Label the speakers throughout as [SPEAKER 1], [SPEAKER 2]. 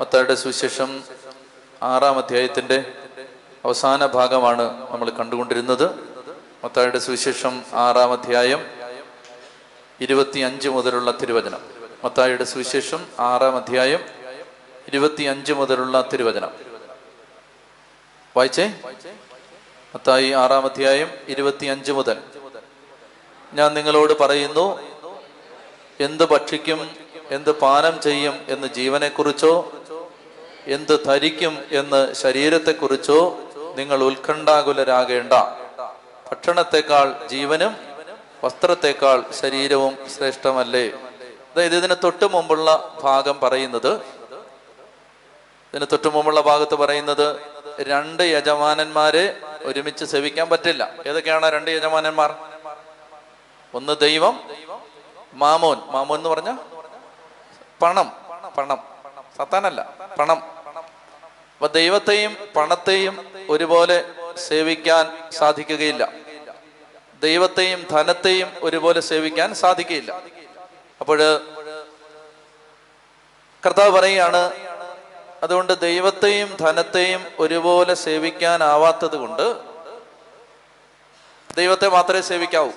[SPEAKER 1] മത്തായുടെ സുവിശേഷം ആറാം അധ്യായത്തിന്റെ അവസാന ഭാഗമാണ് നമ്മൾ കണ്ടുകൊണ്ടിരുന്നത്. മത്തായുടെ സുവിശേഷം ആറാം അധ്യായം ഇരുപത്തി അഞ്ച് മുതലുള്ള തിരുവചനം. മത്തായുടെ സുവിശേഷം ആറാം അധ്യായം ഇരുപത്തി അഞ്ച് മുതലുള്ള തിരുവചനം. വായിച്ചേ? മത്തായി ആറാം അധ്യായം ഇരുപത്തി അഞ്ച് മുതൽ. ഞാൻ നിങ്ങളോട് പറയുന്നു എന്ത് ഭക്ഷിക്കും എന്ത് പാനം ചെയ്യും എന്ന് ജീവനെക്കുറിച്ചോ എന്ത് ധരിക്കും എന്ന് ശരീരത്തെക്കുറിച്ചോ നിങ്ങൾ ഉത്കണ്ഠാകുലരാകേണ്ട. ഭക്ഷണത്തെക്കാൾ ജീവനും വസ്ത്രത്തെക്കാൾ ശരീരവും ശ്രേഷ്ഠമല്ലേ? അതായത് ഇതിന് തൊട്ട് മുമ്പുള്ള ഭാഗം പറയുന്നത് ഇതിന് തൊട്ട് മുമ്പുള്ള ഭാഗത്ത് പറയുന്നത് രണ്ട് യജമാനന്മാരെ ഒരുമിച്ച് സേവിക്കാൻ പറ്റില്ല. ഏതൊക്കെയാണ് രണ്ട് യജമാനന്മാർ? ഒന്ന് ദൈവം മാമോൻ. മാമോൻ എന്ന് പറഞ്ഞ പണം പണം. സത്താനല്ല പണം. അപ്പൊ ദൈവത്തെയും പണത്തെയും ഒരുപോലെ സേവിക്കാൻ സാധിക്കുകയില്ല. ദൈവത്തെയും ധനത്തെയും ഒരുപോലെ സേവിക്കാൻ സാധിക്കുകയില്ല. അപ്പോൾ കർത്താവ് പറയുകയാണ് അതുകൊണ്ട് ദൈവത്തെയും ധനത്തെയും ഒരുപോലെ സേവിക്കാനാവാത്തത് കൊണ്ട് ദൈവത്തെ മാത്രമേ സേവിക്കാവൂ.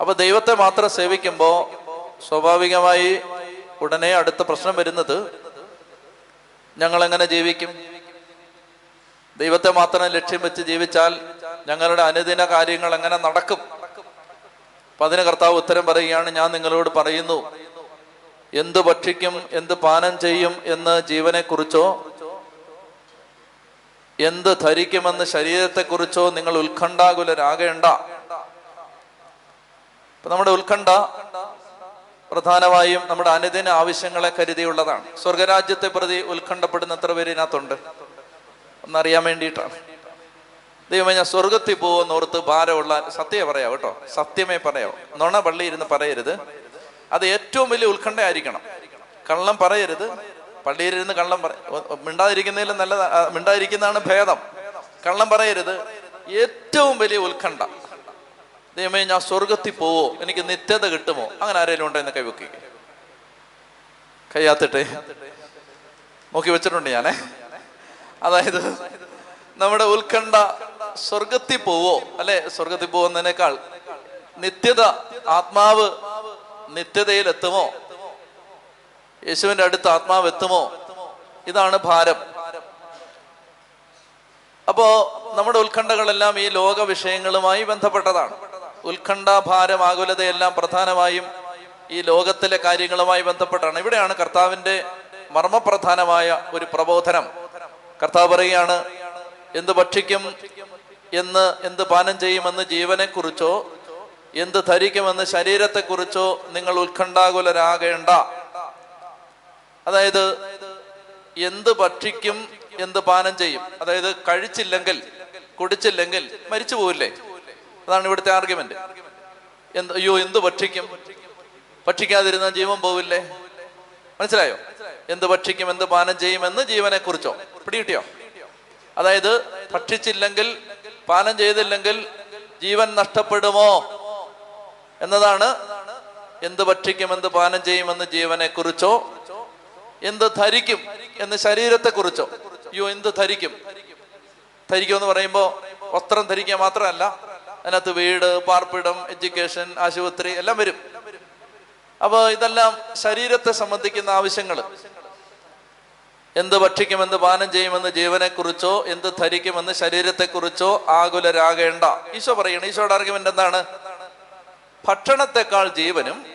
[SPEAKER 1] അപ്പൊ ദൈവത്തെ മാത്രം സേവിക്കുമ്പോൾ സ്വാഭാവികമായി ഉടനെ അടുത്ത പ്രശ്നം വരുന്നത് ഞങ്ങൾ എങ്ങനെ ജീവിക്കും? ദൈവത്തെ മാത്രം ലക്ഷ്യം വെച്ച് ജീവിച്ചാൽ ഞങ്ങളുടെ അനുദിന കാര്യങ്ങൾ എങ്ങനെ നടക്കും? അപ്പൊ അതിന് കർത്താവ് ഉത്തരം പറയുകയാണ് ഞാൻ നിങ്ങളോട് പറയുന്നു എന്ത് ഭക്ഷിക്കും എന്ത് പാനം ചെയ്യും എന്ന് ജീവനെക്കുറിച്ചോ എന്ത് ധരിക്കുമെന്ന് ശരീരത്തെക്കുറിച്ചോ നിങ്ങൾ ഉത്കണ്ഠാകുലരാകേണ്ട. നമ്മുടെ ഉത്കണ്ഠ പ്രധാനമായും നമ്മുടെ അനുദിന ആവശ്യങ്ങളെ കരുതിയുള്ളതാണ്. സ്വർഗരാജ്യത്തെ പ്രതി ഉത്കണ്ഠപ്പെടുന്ന എത്ര പേര് ഇതിനകത്തുണ്ട്. ഒന്നറിയാൻ വേണ്ടിയിട്ടാണ്. ദൈവമേ ഞാൻ സ്വർഗത്തിൽ പോകുമെന്ന് ഓർത്ത് ഭാരമുള്ള സത്യമേ പറയാം കേട്ടോ. സത്യമേ പറയാം. നുണ പള്ളി ഇരുന്ന് പറയരുത്. അത് ഏറ്റവും വലിയ ഉത്കണ്ഠ ആയിരിക്കണം കള്ളം പറയരുത്. പള്ളിയിലിരുന്ന് കള്ളം പറ മിണ്ടാതിരിക്കുന്നതിലും നല്ല മിണ്ടാതിരിക്കുന്നതാണ് ഭേദം. കള്ളം പറയരുത്. ഏറ്റവും വലിയ ഉത്കണ്ഠ. ദൈവമേ ഞാൻ സ്വർഗത്തിൽ പോവോ? എനിക്ക് നിത്യത കിട്ടുമോ? അങ്ങനെ ആരെങ്കിലും ഉണ്ടോ എന്ന് കൈവക്കി? കയ്യാത്തിട്ടെ നോക്കി വെച്ചിട്ടുണ്ട് ഞാനേ. അതായത് നമ്മുടെ ഉത്കണ്ഠ സ്വർഗത്തിൽ പോവോ? അല്ലെ? സ്വർഗത്തിൽ പോകുന്നതിനേക്കാൾ നിത്യത ആത്മാവ് നിത്യതയിൽ എത്തുമോ? യേശുവിന്റെ അടുത്ത് ആത്മാവ് എത്തുമോ? ഇതാണ് ഭാരം. അപ്പോ നമ്മുടെ ഉത്കണ്ഠകളെല്ലാം ഈ ലോക വിഷയങ്ങളുമായി ബന്ധപ്പെട്ടതാണ്. ഉത്കണ്ഠ ഭാരം ആകുലതയെല്ലാം പ്രധാനമായും ഈ ലോകത്തിലെ കാര്യങ്ങളുമായി ബന്ധപ്പെട്ടാണ്. ഇവിടെയാണ് കർത്താവിന്റെ മർമ്മപ്രധാനമായ ഒരു പ്രബോധനം. കർത്താവ് പറയുകയാണ് എന്ത് ഭക്ഷിക്കും എന്ന് എന്ത് പാനം ചെയ്യുമെന്ന് ജീവനെക്കുറിച്ചോ എന്ത് ധരിക്കുമെന്ന് ശരീരത്തെക്കുറിച്ചോ നിങ്ങൾ ഉത്കണ്ഠാകുലരാകേണ്ട. അതായത് എന്ത് ഭക്ഷിക്കും എന്ത് പാനം ചെയ്യും. അതായത് കഴിച്ചില്ലെങ്കിൽ കുടിച്ചില്ലെങ്കിൽ മരിച്ചു പോവില്ലേ അതാണ് ഇവിടുത്തെ ആർഗ്യുമെന്റ് എന്ത് അയ്യോ എന്ത് ഭക്ഷിക്കും? ഭക്ഷിക്കാതിരുന്നാൽ ജീവൻ പോവില്ലേ? മനസ്സിലായോ? എന്ത് ഭക്ഷിക്കും എന്ത് പാനം ചെയ്യുമെന്ന് ജീവനെ കുറിച്ചോ പിടികിട്ടിയോ? അതായത് ഭക്ഷിച്ചില്ലെങ്കിൽ പാനം ചെയ്തില്ലെങ്കിൽ ജീവൻ നഷ്ടപ്പെടുമോ? എന്നതാണ് എന്ത് ഭക്ഷിക്കും എന്ത് പാനം ചെയ്യുമെന്ന് ജീവനെ കുറിച്ചോ എന്ത് ധരിക്കും എന്ന് ശരീരത്തെ കുറിച്ചോ അയ്യോ എന്ത് ധരിക്കും? ധരിക്കും എന്ന് പറയുമ്പോൾ വസ്ത്രം ധരിക്കുക മാത്രമല്ല അതിനകത്ത് വീട് പാർപ്പിടം എഡ്യൂക്കേഷൻ ആശുപത്രി എല്ലാം വരും. അപ്പൊ ഇതെല്ലാം ശരീരത്തെ സംബന്ധിക്കുന്ന ആവശ്യങ്ങൾ എന്ത് ഭക്ഷിക്കുമെന്ന് പാനം ചെയ്യുമെന്ന് ജീവനെ കുറിച്ചോ എന്ത് ധരിക്കുമെന്ന് ശരീരത്തെ കുറിച്ചോ ആകുലരാകേണ്ട. ഈശോ പറയണം ഈശോയുടെ ആർഗ്യമെന്റ് എന്താണ്? ഭക്ഷണത്തെക്കാൾ ജീവനും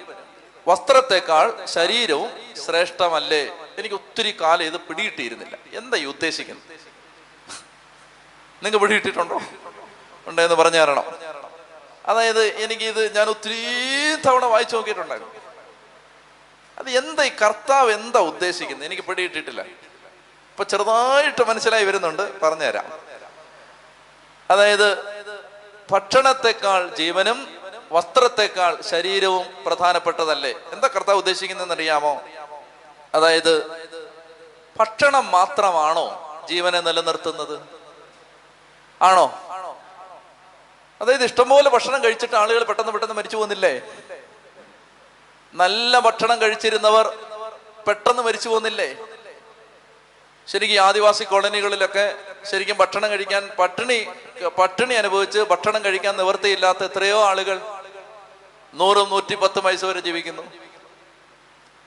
[SPEAKER 1] വസ്ത്രത്തെക്കാൾ ശരീരവും ശ്രേഷ്ഠമല്ലേ? എനിക്ക് ഒത്തിരി കാലം ഇത് പിടികിട്ടിയിരുന്നില്ല. എന്താ ഈ ഉദ്ദേശിക്കുന്നത്? നിങ്ങൾക്ക് പിടികിട്ടിട്ടുണ്ടോ ഉണ്ടെന്ന് പറഞ്ഞു തരണം. അതായത് എനിക്കിത് ഞാൻ ഒത്തിരി തവണ വായിച്ചു നോക്കിയിട്ടുണ്ടായിരുന്നു. അത് എന്താ ഈ കർത്താവ് എന്താ ഉദ്ദേശിക്കുന്നത്? എനിക്ക് പിടിയിട്ടിട്ടില്ല ഇപ്പൊ ചെറുതായിട്ട് മനസ്സിലായി വരുന്നുണ്ട് പറഞ്ഞുതരാം അതായത് ഭക്ഷണത്തെക്കാൾ ജീവനും വസ്ത്രത്തെക്കാൾ ശരീരവും പ്രധാനപ്പെട്ടതല്ലേ? എന്താ കർത്താവ് ഉദ്ദേശിക്കുന്നതെന്ന് അറിയാമോ അതായത് ഭക്ഷണം മാത്രമാണോ ജീവനെ നിലനിർത്തുന്നത്? ആണോ? അതായത് ഇഷ്ടംപോലെ ഭക്ഷണം കഴിച്ചിട്ട് ആളുകൾ പെട്ടെന്ന് പെട്ടെന്ന് മരിച്ചു പോകുന്നില്ലേ? നല്ല ഭക്ഷണം കഴിച്ചിരുന്നവർ പെട്ടെന്ന് മരിച്ചു പോകുന്നില്ലേ? ശരിക്കും ആദിവാസി കോളനികളിലൊക്കെ ശരിക്കും ഭക്ഷണം കഴിക്കാൻ പട്ടിണി പട്ടിണി അനുഭവിച്ച് ഭക്ഷണം കഴിക്കാൻ നിവൃത്തിയില്ലാത്ത എത്രയോ ആളുകൾ നൂറും നൂറ്റി പത്ത് വയസ്സ് വരെ ജീവിക്കുന്നു.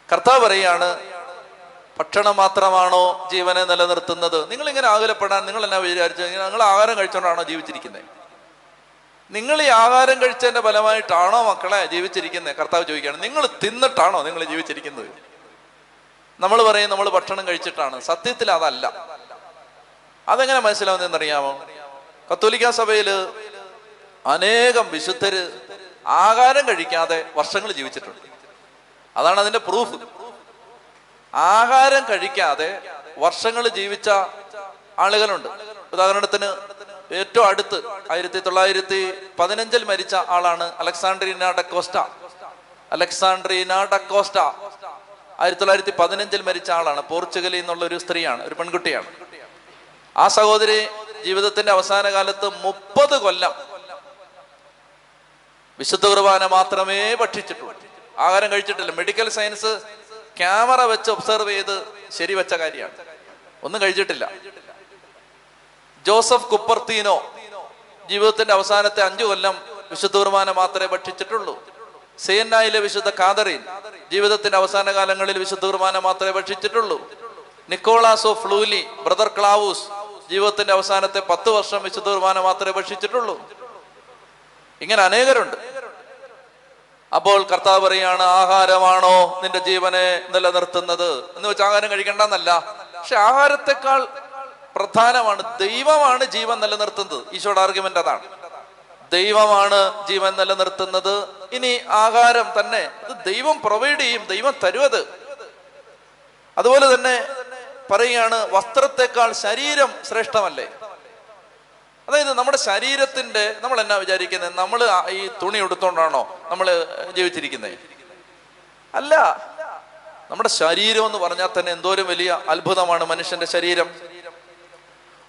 [SPEAKER 1] കർത്താവ് പറയാണ് ഭക്ഷണം മാത്രമാണോ ജീവനെ നിലനിർത്തുന്നത്? നിങ്ങൾ ഇങ്ങനെ ആകുലപ്പെടാൻ നിങ്ങൾ എന്നാ വിചാരിച്ചു നിങ്ങൾ ആഹാരം കഴിച്ചുകൊണ്ടാണോ ജീവിച്ചിരിക്കുന്നത് നിങ്ങൾ ഈ ആഹാരം കഴിച്ചതിന്റെ ഫലമായിട്ടാണോ മക്കളെ ജീവിച്ചിരിക്കുന്നത്? കർത്താവ് ചോദിക്കുകയാണ് നിങ്ങൾ തിന്നിട്ടാണോ നിങ്ങൾ ജീവിച്ചിരിക്കുന്നത്? നമ്മൾ പറയും നമ്മൾ ഭക്ഷണം കഴിച്ചിട്ടാണ്. സത്യത്തിൽ അതല്ല. അതെങ്ങനെ മനസ്സിലാവുന്നതെന്നറിയാമോ? കത്തോലിക്ക സഭയിൽ അനേകം വിശുദ്ധര് ആഹാരം കഴിക്കാതെ വർഷങ്ങൾ ജീവിച്ചിട്ടുണ്ട്. അതാണ് അതിന്റെ പ്രൂഫ്. ആഹാരം കഴിക്കാതെ വർഷങ്ങൾ ജീവിച്ച ആളുകളുണ്ട്. ഉദാഹരണത്തിന് ഏറ്റവും അടുത്ത് ആയിരത്തി തൊള്ളായിരത്തി പതിനഞ്ചിൽ മരിച്ച ആളാണ് അലക്സാണ്ട്രീന ഡക്കോസ്റ്റ അലക്സാണ്ട്രീന ഡക്കോസ്റ്റ ആയിരത്തി തൊള്ളായിരത്തി പതിനഞ്ചിൽ മരിച്ച ആളാണ്. പോർച്ചുഗലിൽ നിന്നുള്ള ഒരു സ്ത്രീയാണ് ഒരു പെൺകുട്ടിയാണ്. ആ സഹോദരി ജീവിതത്തിന്റെ അവസാന കാലത്ത് മുപ്പത് കൊല്ലം വിശുദ്ധ കുർബാന മാത്രമേ ഭക്ഷിച്ചിട്ടുള്ളൂ. ആഹാരം കഴിച്ചിട്ടില്ല. മെഡിക്കൽ സയൻസ് ക്യാമറ വെച്ച് ഒബ്സർവ് ചെയ്ത് ശരിവെച്ച കാര്യമാണ്. ഒന്നും കഴിച്ചിട്ടില്ല. ജോസഫ് കുപ്പർത്തീനോ ജീവിതത്തിന്റെ അവസാനത്തെ അഞ്ചു കൊല്ലം വിശുദ്ധ കുർബാന മാത്രമേ ഭക്ഷിച്ചിട്ടുള്ളൂ. സിയന്നായിലെ വിശുദ്ധ കാതറിൻ ജീവിതത്തിന്റെ അവസാന കാലങ്ങളിൽ വിശുദ്ധ കുർബാന മാത്രമേ ഭക്ഷിച്ചിട്ടുള്ളൂ. Nicholas of Flueli brother Klaus ജീവിതത്തിന്റെ അവസാനത്തെ പത്ത് വർഷം വിശുദ്ധ കുർബാന മാത്രമേ ഭക്ഷിച്ചിട്ടുള്ളൂ. ഇങ്ങനെ അനേകരുണ്ട്. അപ്പോൾ കർത്താവ് പറയാണ് ആഹാരമാണോ നിന്റെ ജീവനെ നിലനിർത്തുന്നത്? എന്ന് വെച്ച് ആഹാരം കഴിക്കണ്ടെന്നല്ല. പക്ഷെ ആഹാരത്തെക്കാൾ പ്രധാനമാണ്. ദൈവമാണ് ജീവൻ നിലനിർത്തുന്നത്. ഈശോയുടെ ആർഗ്യുമെന്റ് അതാണ്. ദൈവമാണ് ജീവൻ നിലനിർത്തുന്നത്. ഇനി ആഹാരം തന്നെ. ഇത് ദൈവം പ്രൊവൈഡ് ചെയ്യും ദൈവം തരുവത് അതുപോലെ തന്നെ പറയുകയാണ് വസ്ത്രത്തെക്കാൾ ശരീരം ശ്രേഷ്ഠമല്ലേ? അതായത് നമ്മുടെ ശരീരത്തിന്റെ നമ്മൾ എന്നാ വിചാരിക്കുന്നത്? നമ്മൾ ഈ തുണി എടുത്തോണ്ടാണോ നമ്മൾ ജീവിച്ചിരിക്കുന്നത് അല്ല. നമ്മുടെ ശരീരം എന്ന് പറഞ്ഞാൽ തന്നെ എന്തോരം വലിയ അത്ഭുതമാണ് മനുഷ്യന്റെ ശരീരം.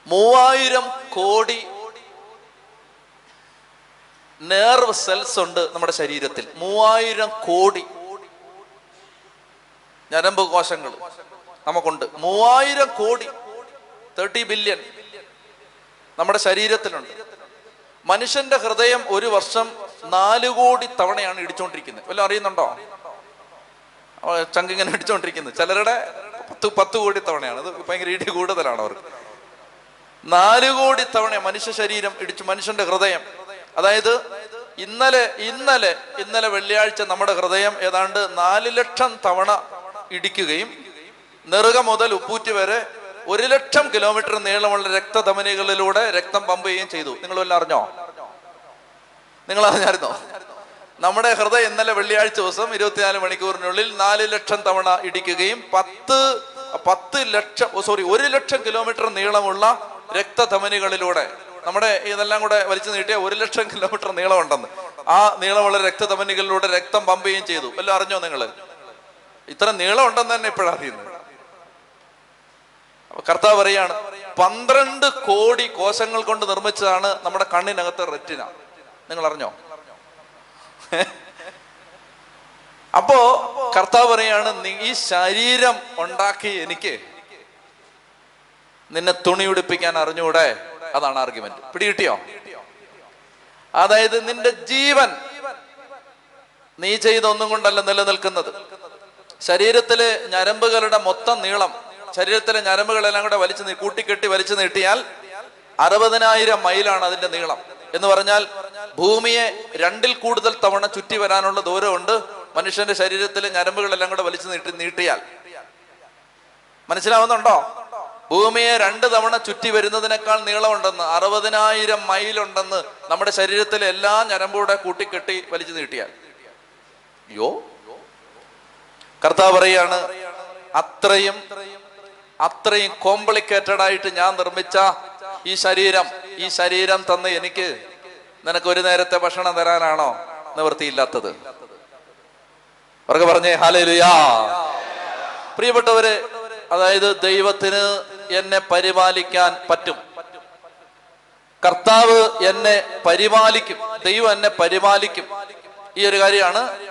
[SPEAKER 1] മൂവായിരം കോടി നേർവ് സെൽസ് ഉണ്ട് നമ്മുടെ ശരീരത്തിൽ. മൂവായിരം കോടി ഞരമ്പ് കോശങ്ങൾ നമുക്കുണ്ട്. മൂവായിരം കോടി തേർട്ടി ബില്യൺ നമ്മുടെ ശരീരത്തിലുണ്ട്. മനുഷ്യന്റെ ഹൃദയം ഒരു വർഷം നാല് കോടി തവണയാണ് ഇടിച്ചുകൊണ്ടിരിക്കുന്നത് വല്ലതും അറിയുന്നുണ്ടോ? ചങ്കിങ്ങനെ ഇടിച്ചുകൊണ്ടിരിക്കുന്നത് ചിലരുടെ പത്ത് പത്ത് കോടി തവണയാണ്. അത് ഭയങ്കര ഇടി കൂടുതലാണ് അവർക്ക്. നാല് കോടി തവണ മനുഷ്യ ശരീരം ഇടിച്ചു മനുഷ്യന്റെ ഹൃദയം. അതായത് ഇന്നലെ ഇന്നലെ ഇന്നലെ വെള്ളിയാഴ്ച നമ്മുടെ ഹൃദയം ഏതാണ്ട് നാല് ലക്ഷം തവണ ഇടിക്കുകയും നെറുക മുതൽ ഉപ്പൂറ്റി വരെ ഒരു ലക്ഷം കിലോമീറ്റർ നീളമുള്ള രക്തധമനികളിലൂടെ രക്തം പമ്പ് ചെയ്യുകയും ചെയ്തു. നിങ്ങൾ വല്ല അറിഞ്ഞോ? നിങ്ങൾ അറിഞ്ഞായിരുന്നോ? നമ്മുടെ ഹൃദയം ഇന്നലെ വെള്ളിയാഴ്ച ദിവസം ഇരുപത്തിനാല് മണിക്കൂറിനുള്ളിൽ നാല് ലക്ഷം തവണ ഇടിക്കുകയും പത്ത് പത്ത് ലക്ഷം സോറി ഒരു ലക്ഷം കിലോമീറ്റർ നീളമുള്ള രക്തധമനികളിലൂടെ. നമ്മുടെ ഇതെല്ലാം കൂടെ വലിച്ചു നീട്ടിയ ഒരു ലക്ഷം കിലോമീറ്റർ നീളമുണ്ടെന്ന്. ആ നീളമുള്ള രക്തധമനികളിലൂടെ രക്തം പമ്പ് ചെയ്യുകയും ചെയ്തു. എല്ലാം അറിഞ്ഞോ നിങ്ങൾ ഇത്ര നീളം ഉണ്ടെന്ന് തന്നെ അപ്പൊ കർത്താവ് പറയാണ് പന്ത്രണ്ട് കോടി കോശങ്ങൾ കൊണ്ട് നിർമ്മിച്ചതാണ് നമ്മുടെ കണ്ണിനകത്തെ റെറ്റിന. നിങ്ങൾ അറിഞ്ഞോ? അപ്പോ കർത്താവ് പറയാണ് ഈ ശരീരം ഉണ്ടാക്കി എനിക്ക് നിന്നെ തുണി ഉടുപ്പിക്കാൻ അറിഞ്ഞൂടെ? അതാണ് ആർഗ്യുമെന്റ് പിടികിട്ടിയോ? അതായത് നിന്റെ ജീവൻ നീ ചെയ്ത ഒന്നും കൊണ്ടല്ല നിലനിൽക്കുന്നത്. ശരീരത്തിലെ ഞരമ്പുകളുടെ മൊത്തം നീളം ശരീരത്തിലെ ഞരമ്പുകളെല്ലാം കൂടെ വലിച്ചു നീ കൂട്ടിക്കെട്ടി വലിച്ചു നീട്ടിയാൽ അറുപതിനായിരം മൈലാണ് അതിന്റെ നീളം. എന്ന് പറഞ്ഞാൽ ഭൂമിയെ രണ്ടിൽ കൂടുതൽ തവണ ചുറ്റി വരാനുള്ള ദൂരമുണ്ട് മനുഷ്യന്റെ ശരീരത്തിലെ ഞരമ്പുകളെല്ലാം കൂടെ വലിച്ചു നീട്ടി നീട്ടിയാൽ. മനസ്സിലാവുന്നുണ്ടോ? ഭൂമിയെ രണ്ട് തവണ ചുറ്റി വരുന്നതിനേക്കാൾ നീളമുണ്ടെന്ന് അറുപതിനായിരം മൈലുണ്ടെന്ന് നമ്മുടെ ശരീരത്തിലെ എല്ലാ ഞരമ്പൂടെ കൂട്ടിക്കെട്ടി വലിച്ചു നീട്ടിയാൽ. യോ? കർത്താവ് പറയാണ് അത്രയും അത്രയും കോംപ്ലിക്കേറ്റഡ് ആയിട്ട് ഞാൻ നിർമ്മിച്ച ഈ ശരീരം ഈ ശരീരം തന്ന് എനിക്ക് നിനക്ക് ഒരു നേരത്തെ ഭക്ഷണം തരാനാണോ നിവൃത്തിയില്ലാത്തത്? പറഞ്ഞേ ഹാലേലുയാ പ്രിയപ്പെട്ടവരെ അതായത് ദൈവത്തിന് എന്നെ പരിപാലിക്കാൻ പറ്റും. കർത്താവ് എന്നെ പരിപാലിക്കും. ദൈവം എന്നെ പരിപാലിക്കും. ഈ ഒരു കാര്യമാണ്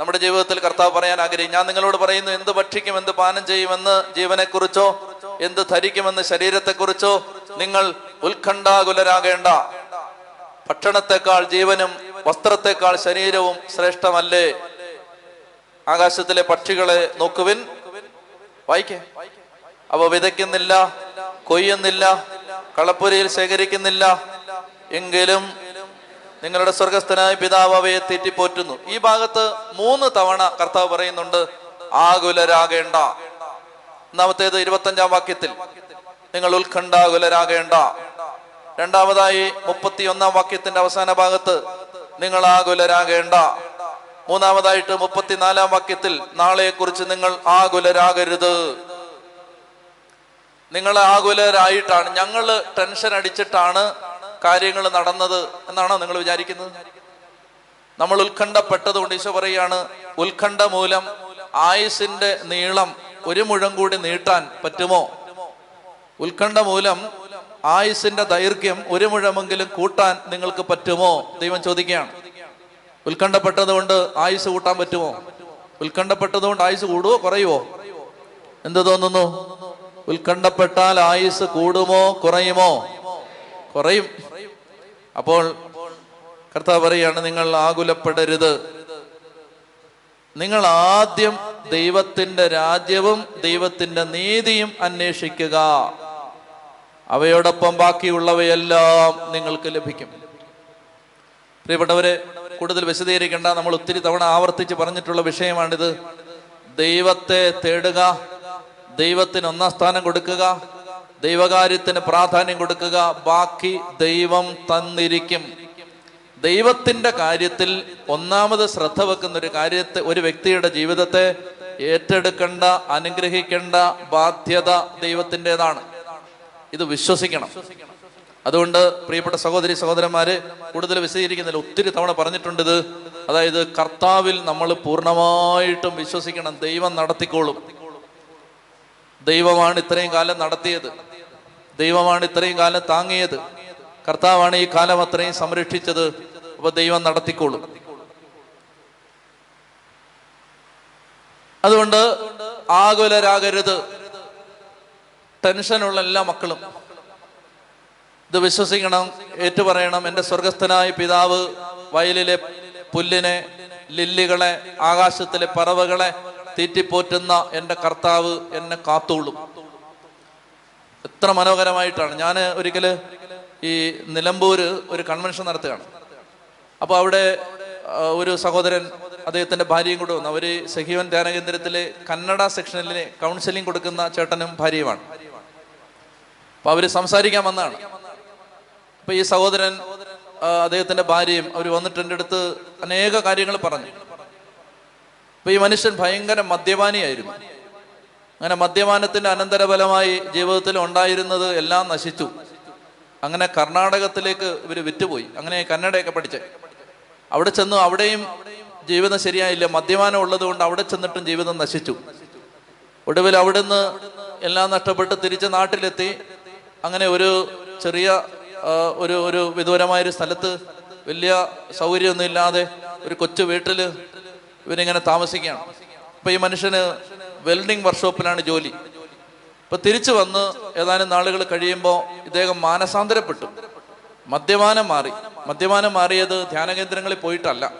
[SPEAKER 1] നമ്മുടെ ജീവിതത്തിൽ കർത്താവ് പറയാൻ ആഗ്രഹിക്കും ഞാൻ നിങ്ങളോട് പറയുന്നു എന്ത് ഭക്ഷിക്കും എന്ത് പാനം ചെയ്യുമെന്ന് ജീവനെക്കുറിച്ചോ എന്ത് ധരിക്കുമെന്ന് ശരീരത്തെക്കുറിച്ചോ നിങ്ങൾ ഉത്കണ്ഠാകുലരാകേണ്ട. ഭക്ഷണത്തെക്കാൾ ജീവനും വസ്ത്രത്തെക്കാൾ ശരീരവും ശ്രേഷ്ഠമല്ലേ? ആകാശത്തിലെ പക്ഷികളെ നോക്കുവിൻ. വായിക്കേ. അവ വിതയ്ക്കുന്നില്ല കൊയ്യുന്നില്ല കളപ്പുരയിൽ ശേഖരിക്കുന്നില്ല. എങ്കിലും നിങ്ങളുടെ സ്വർഗസ്ഥനായ പിതാവ് അവയെ തെറ്റിപ്പോറ്റുന്നു. ഈ ഭാഗത്ത് മൂന്ന് തവണ കർത്താവ് പറയുന്നുണ്ട് ആകുലരാകേണ്ട. ഒന്നാമത്തേത് ഇരുപത്തഞ്ചാം വാക്യത്തിൽ നിങ്ങൾ ഉത്കണ്ഠാകുലരാകേണ്ട. രണ്ടാമതായി മുപ്പത്തി ഒന്നാം വാക്യത്തിന്റെ അവസാന ഭാഗത്ത് നിങ്ങൾ ആകുലരാകേണ്ട. മൂന്നാമതായിട്ട് മുപ്പത്തിനാലാം വാക്യത്തിൽ നാളെക്കുറിച്ച് നിങ്ങൾ ആകുലരാകരുത്. നിങ്ങൾ ആകുലരായിട്ടാണ് ഞങ്ങൾ ടെൻഷൻ അടിച്ചിട്ടാണ് കാര്യങ്ങൾ നടന്നത് എന്നാണോ നിങ്ങൾ വിചാരിക്കുന്നത്? നമ്മൾ ഉത്കണ്ഠപ്പെട്ടത് കൊണ്ട് ഈശോ പറയാണ് ഉത്കണ്ഠ മൂലം ആയുസിന്റെ നീളം ഒരു മുഴം കൂടി നീട്ടാൻ പറ്റുമോ? ഉത്കണ്ഠ മൂലം ആയുസിന്റെ ദൈർഘ്യം ഒരു മുഴമെങ്കിലും കൂട്ടാൻ നിങ്ങൾക്ക് പറ്റുമോ? ദൈവം ചോദിക്കുകയാണ്. ഉത്കണ്ഠപ്പെട്ടത് കൊണ്ട് ആയുസ് കൂട്ടാൻ പറ്റുമോ? ഉത്കണ്ഠപ്പെട്ടത് കൊണ്ട് ആയുസ് കൂടുവോ കുറയുവോ? എന്ത് തോന്നുന്നു? ഉത്കണ്ഠപ്പെട്ടാൽ ആയുസ് കൂടുമോ കുറയുമോ? കുറയും. അപ്പോൾ കർത്താവ് പറയാണ് നിങ്ങൾ ആകുലപ്പെടരുത്. നിങ്ങൾ ആദ്യം ദൈവത്തിന്റെ രാജ്യവും ദൈവത്തിന്റെ നീതിയും അന്വേഷിക്കുക. അവയോടൊപ്പം ബാക്കിയുള്ളവയെല്ലാം നിങ്ങൾക്ക് ലഭിക്കും. പ്രിയപ്പെട്ടവരെ കൂടുതൽ വിശദീകരിക്കേണ്ട നമ്മൾ ഒത്തിരി തവണ ആവർത്തിച്ച് പറഞ്ഞിട്ടുള്ള വിഷയമാണിത്. ദൈവത്തെ തേടുക ദൈവത്തിന് ഒന്നാം സ്ഥാനം കൊടുക്കുക ദൈവകാര്യത്തിന് പ്രാധാന്യം കൊടുക്കുക ബാക്കി ദൈവം തന്നിരിക്കും. ദൈവത്തിന്റെ കാര്യത്തിൽ ഒന്നാമത് ശ്രദ്ധ വെക്കുന്ന ഒരു കാര്യത്തെ ഒരു വ്യക്തിയുടെ ജീവിതത്തെ ഏറ്റെടുക്കേണ്ട അനുഗ്രഹിക്കേണ്ട ബാധ്യത ദൈവത്തിന്റെതാണ്. ഇത് വിശ്വസിക്കണം. അതുകൊണ്ട് പ്രിയപ്പെട്ട സഹോദരി സഹോദരന്മാര് കൂടുതൽ വിശദീകരിക്കുന്നില്ല ഒത്തിരി തവണ പറഞ്ഞിട്ടുണ്ട് ഇത്. അതായത് കർത്താവിൽ നമ്മൾ പൂർണമായിട്ടും വിശ്വസിക്കണം ദൈവം നടത്തിക്കോളും. ദൈവമാണ് ഇത്രയും കാലം നടത്തിയത്. ദൈവമാണ് ഇത്രയും കാലം താങ്ങിയത്. കർത്താവാണ് ഈ കാലം അത്രയും സംരക്ഷിച്ചത്. അപ്പൊ ദൈവം നടത്തിക്കോളും. അതുകൊണ്ട് ആകുലരാകരുത്. ടെൻഷനുള്ള എല്ലാ മക്കളും. ഇത് വിശ്വസിക്കണം ഏറ്റുപറയണം. എന്റെ സ്വർഗസ്ഥനായ പിതാവ് വയലിലെ പുല്ലിനെ ലില്ലികളെ ആകാശത്തിലെ പറവകളെ തീറ്റിപ്പോറ്റുന്ന എന്റെ കർത്താവ് എന്നെ കാത്തോളും എത്ര മനോഹരമായിട്ടാണ്. ഞാൻ ഒരിക്കൽ ഈ നിലമ്പൂര് ഒരു കൺവെൻഷൻ നടത്തുകയാണ്. അപ്പോൾ അവിടെ ഒരു സഹോദരൻ അദ്ദേഹത്തിന്റെ ഭാര്യയും കൂടെ വന്നു. അവർ സഹീവൻ ധ്യാനകേന്ദ്രത്തിലെ കന്നഡ സെക്ഷനിലെ കൗൺസിലിംഗ് കൊടുക്കുന്ന ചേട്ടനും ഭാര്യയുമാണ്. അപ്പോൾ അവർ സംസാരിക്കാൻ വന്നതാണ്. അപ്പോൾ ഈ സഹോദരൻ അദ്ദേഹത്തിന്റെ ഭാര്യയും അവർ വന്നിട്ട് എന്റെ അടുത്ത് അനേക കാര്യങ്ങൾ പറഞ്ഞു. അപ്പൊ ഈ മനുഷ്യൻ ഭയങ്കര മദ്യപാനിയായിരുന്നു. അങ്ങനെ മദ്യപാനത്തിന്റെ അനന്തരഫലമായി ജീവിതത്തിൽ ഉണ്ടായിരുന്നത് എല്ലാം നശിച്ചു. അങ്ങനെ കർണാടകത്തിലേക്ക് ഇവർ വിറ്റുപോയി. അങ്ങനെ കന്നഡയൊക്കെ പഠിച്ചേ. അവിടെ ചെന്നു അവിടെയും ജീവിതം ശരിയായില്ല. മദ്യപാനം ഉള്ളത് കൊണ്ട് അവിടെ ചെന്നിട്ടും ജീവിതം നശിച്ചു. ഒടുവിൽ അവിടുന്ന് എല്ലാം നഷ്ടപ്പെട്ട് തിരിച്ച് നാട്ടിലെത്തി. അങ്ങനെ ഒരു ചെറിയ ഒരു ഒരു വിദൂരമായൊരു സ്ഥലത്ത് വലിയ സൗകര്യമൊന്നും ഇല്ലാതെ ഒരു കൊച്ചു വീട്ടിൽ ഇവരിങ്ങനെ താമസിക്കുകയാണ്. അപ്പൊ ഈ മനുഷ്യന് വെൽഡിംഗ് വർക്ക്ഷോപ്പിലാണ് ജോലി. അപ്പൊ തിരിച്ചു വന്ന് ഏതാനും നാളുകൾ കഴിയുമ്പോൾ ഇദ്ദേഹം മാനസാന്തരപ്പെട്ടു. മദ്യപാനം മാറി. മദ്യപാനം മാറിയത് ധ്യാനകേന്ദ്രങ്ങളിൽ പോയിട്ടല്ല.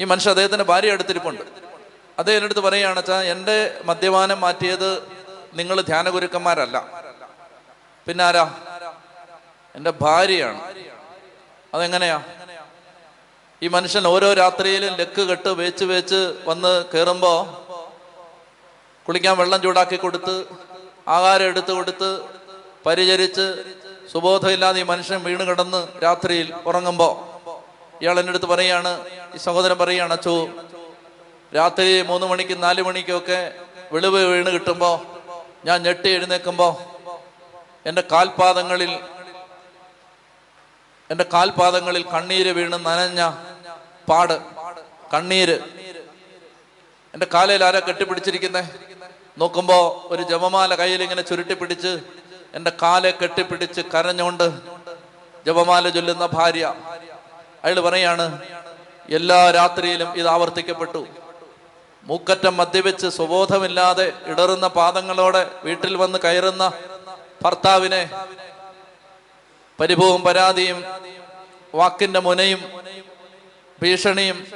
[SPEAKER 1] ഈ മനുഷ്യൻ അദ്ദേഹത്തിന്റെ ഭാര്യ അടുത്തിരിപ്പുണ്ട് അദ്ദേഹം അടുത്ത് പറയുകയാണ് വെച്ചാൽ എന്റെ മദ്യപാനം മാറ്റിയത് നിങ്ങൾ ധ്യാനഗുരുക്കന്മാരല്ല പിന്നെ ആരാ? എന്റെ ഭാര്യയാണ്. അതെങ്ങനെയാ? ഈ മനുഷ്യൻ ഓരോ രാത്രിയിലും ലക്ക് കെട്ട് വേച്ച് വേച്ച് വന്ന് കയറുമ്പോ കുളിക്കാൻ വെള്ളം ചൂടാക്കി കൊടുത്ത് ആഹാരം എടുത്തു കൊടുത്ത് പരിചരിച്ച് സുബോധമില്ലാതെ ഈ മനുഷ്യൻ വീണ് കിടന്ന് രാത്രിയിൽ ഉറങ്ങുമ്പോ ഇയാൾ എന്റെ അടുത്ത് പറയാണ് ഈ സഹോദരൻ പറയാണ് അച്ചു രാത്രി മൂന്ന് മണിക്കും നാല് മണിക്കൊക്കെ വെളിവ് വീണ് കിട്ടുമ്പോ ഞാൻ ഞെട്ടി എഴുന്നേക്കുമ്പോ എന്റെ കാൽപാദങ്ങളിൽ എന്റെ കാൽപാദങ്ങളിൽ കണ്ണീര് വീണ് നനഞ്ഞ പാട് കണ്ണീര്. എന്റെ കാലയിൽ ആരാ കെട്ടിപ്പിടിച്ചിരിക്കുന്നേ? നോക്കുമ്പോ ഒരു ജപമാല കയ്യിൽ ഇങ്ങനെ ചുരുട്ടി പിടിച്ച് എന്റെ കാലെ കെട്ടിപ്പിടിച്ച് കരഞ്ഞുകൊണ്ട് ജപമാല ചൊല്ലുന്ന ഭാര്യ. അയാൾ പറയാണ് എല്ലാ രാത്രിയിലും ഇത് ആവർത്തിക്കപ്പെട്ടു. മൂക്കറ്റം മദ്യവെച്ച് സ്വബോധമില്ലാതെ ഇടറുന്ന പാദങ്ങളോടെ വീട്ടിൽ വന്ന് കയറുന്ന ഭർത്താവിനെ പരിഭവവും പരാതിയും വാക്കിന്റെ മുനയും ഭീഷണിയും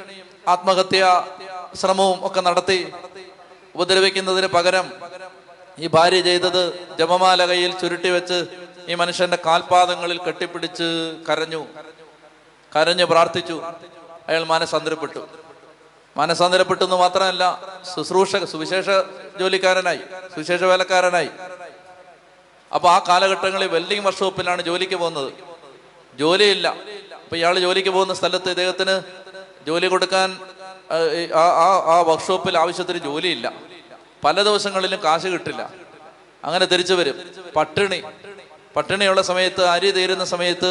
[SPEAKER 1] ആത്മഹത്യ ശ്രമവും ഒക്കെ നടത്തി ഉപദ്രവിക്കുന്നതിന് പകരം ഈ ഭാര്യ ചെയ്തത് ജപമാല കയ്യിൽ ചുരുട്ടി വെച്ച് ഈ മനുഷ്യന്റെ കാൽപാദങ്ങളിൽ കെട്ടിപ്പിടിച്ച് കരഞ്ഞു. കരഞ്ഞു പ്രാർത്ഥിച്ചു. അയാൾ മനസ്സന്തരപ്പെട്ടു മനസ്സന്തരപ്പെട്ടു എന്ന് മാത്രമല്ല ശുശ്രൂഷ സുവിശേഷ ജോലിക്കാരനായി സുവിശേഷ വേലക്കാരനായി. അപ്പൊ ആ കാലഘട്ടങ്ങളിൽ വെൽഡിംഗ് വർക്ക്ഷോപ്പിലാണ് ജോലിക്ക് പോകുന്നത്. ജോലിയില്ല. അപ്പൊ ഇയാൾ ജോലിക്ക് പോകുന്ന സ്ഥലത്ത് ഇദ്ദേഹത്തിന് ജോലി കൊടുക്കാൻ ആ, ആ വർക്ക്ഷോപ്പിൽ ആവശ്യത്തിന് ജോലിയില്ല. പല ദിവസങ്ങളിലും കാശ് കിട്ടില്ല. അങ്ങനെ തിരിച്ചു വരും. പട്ടിണി. പട്ടിണിയുള്ള സമയത്ത് അരി തീരുന്ന സമയത്ത്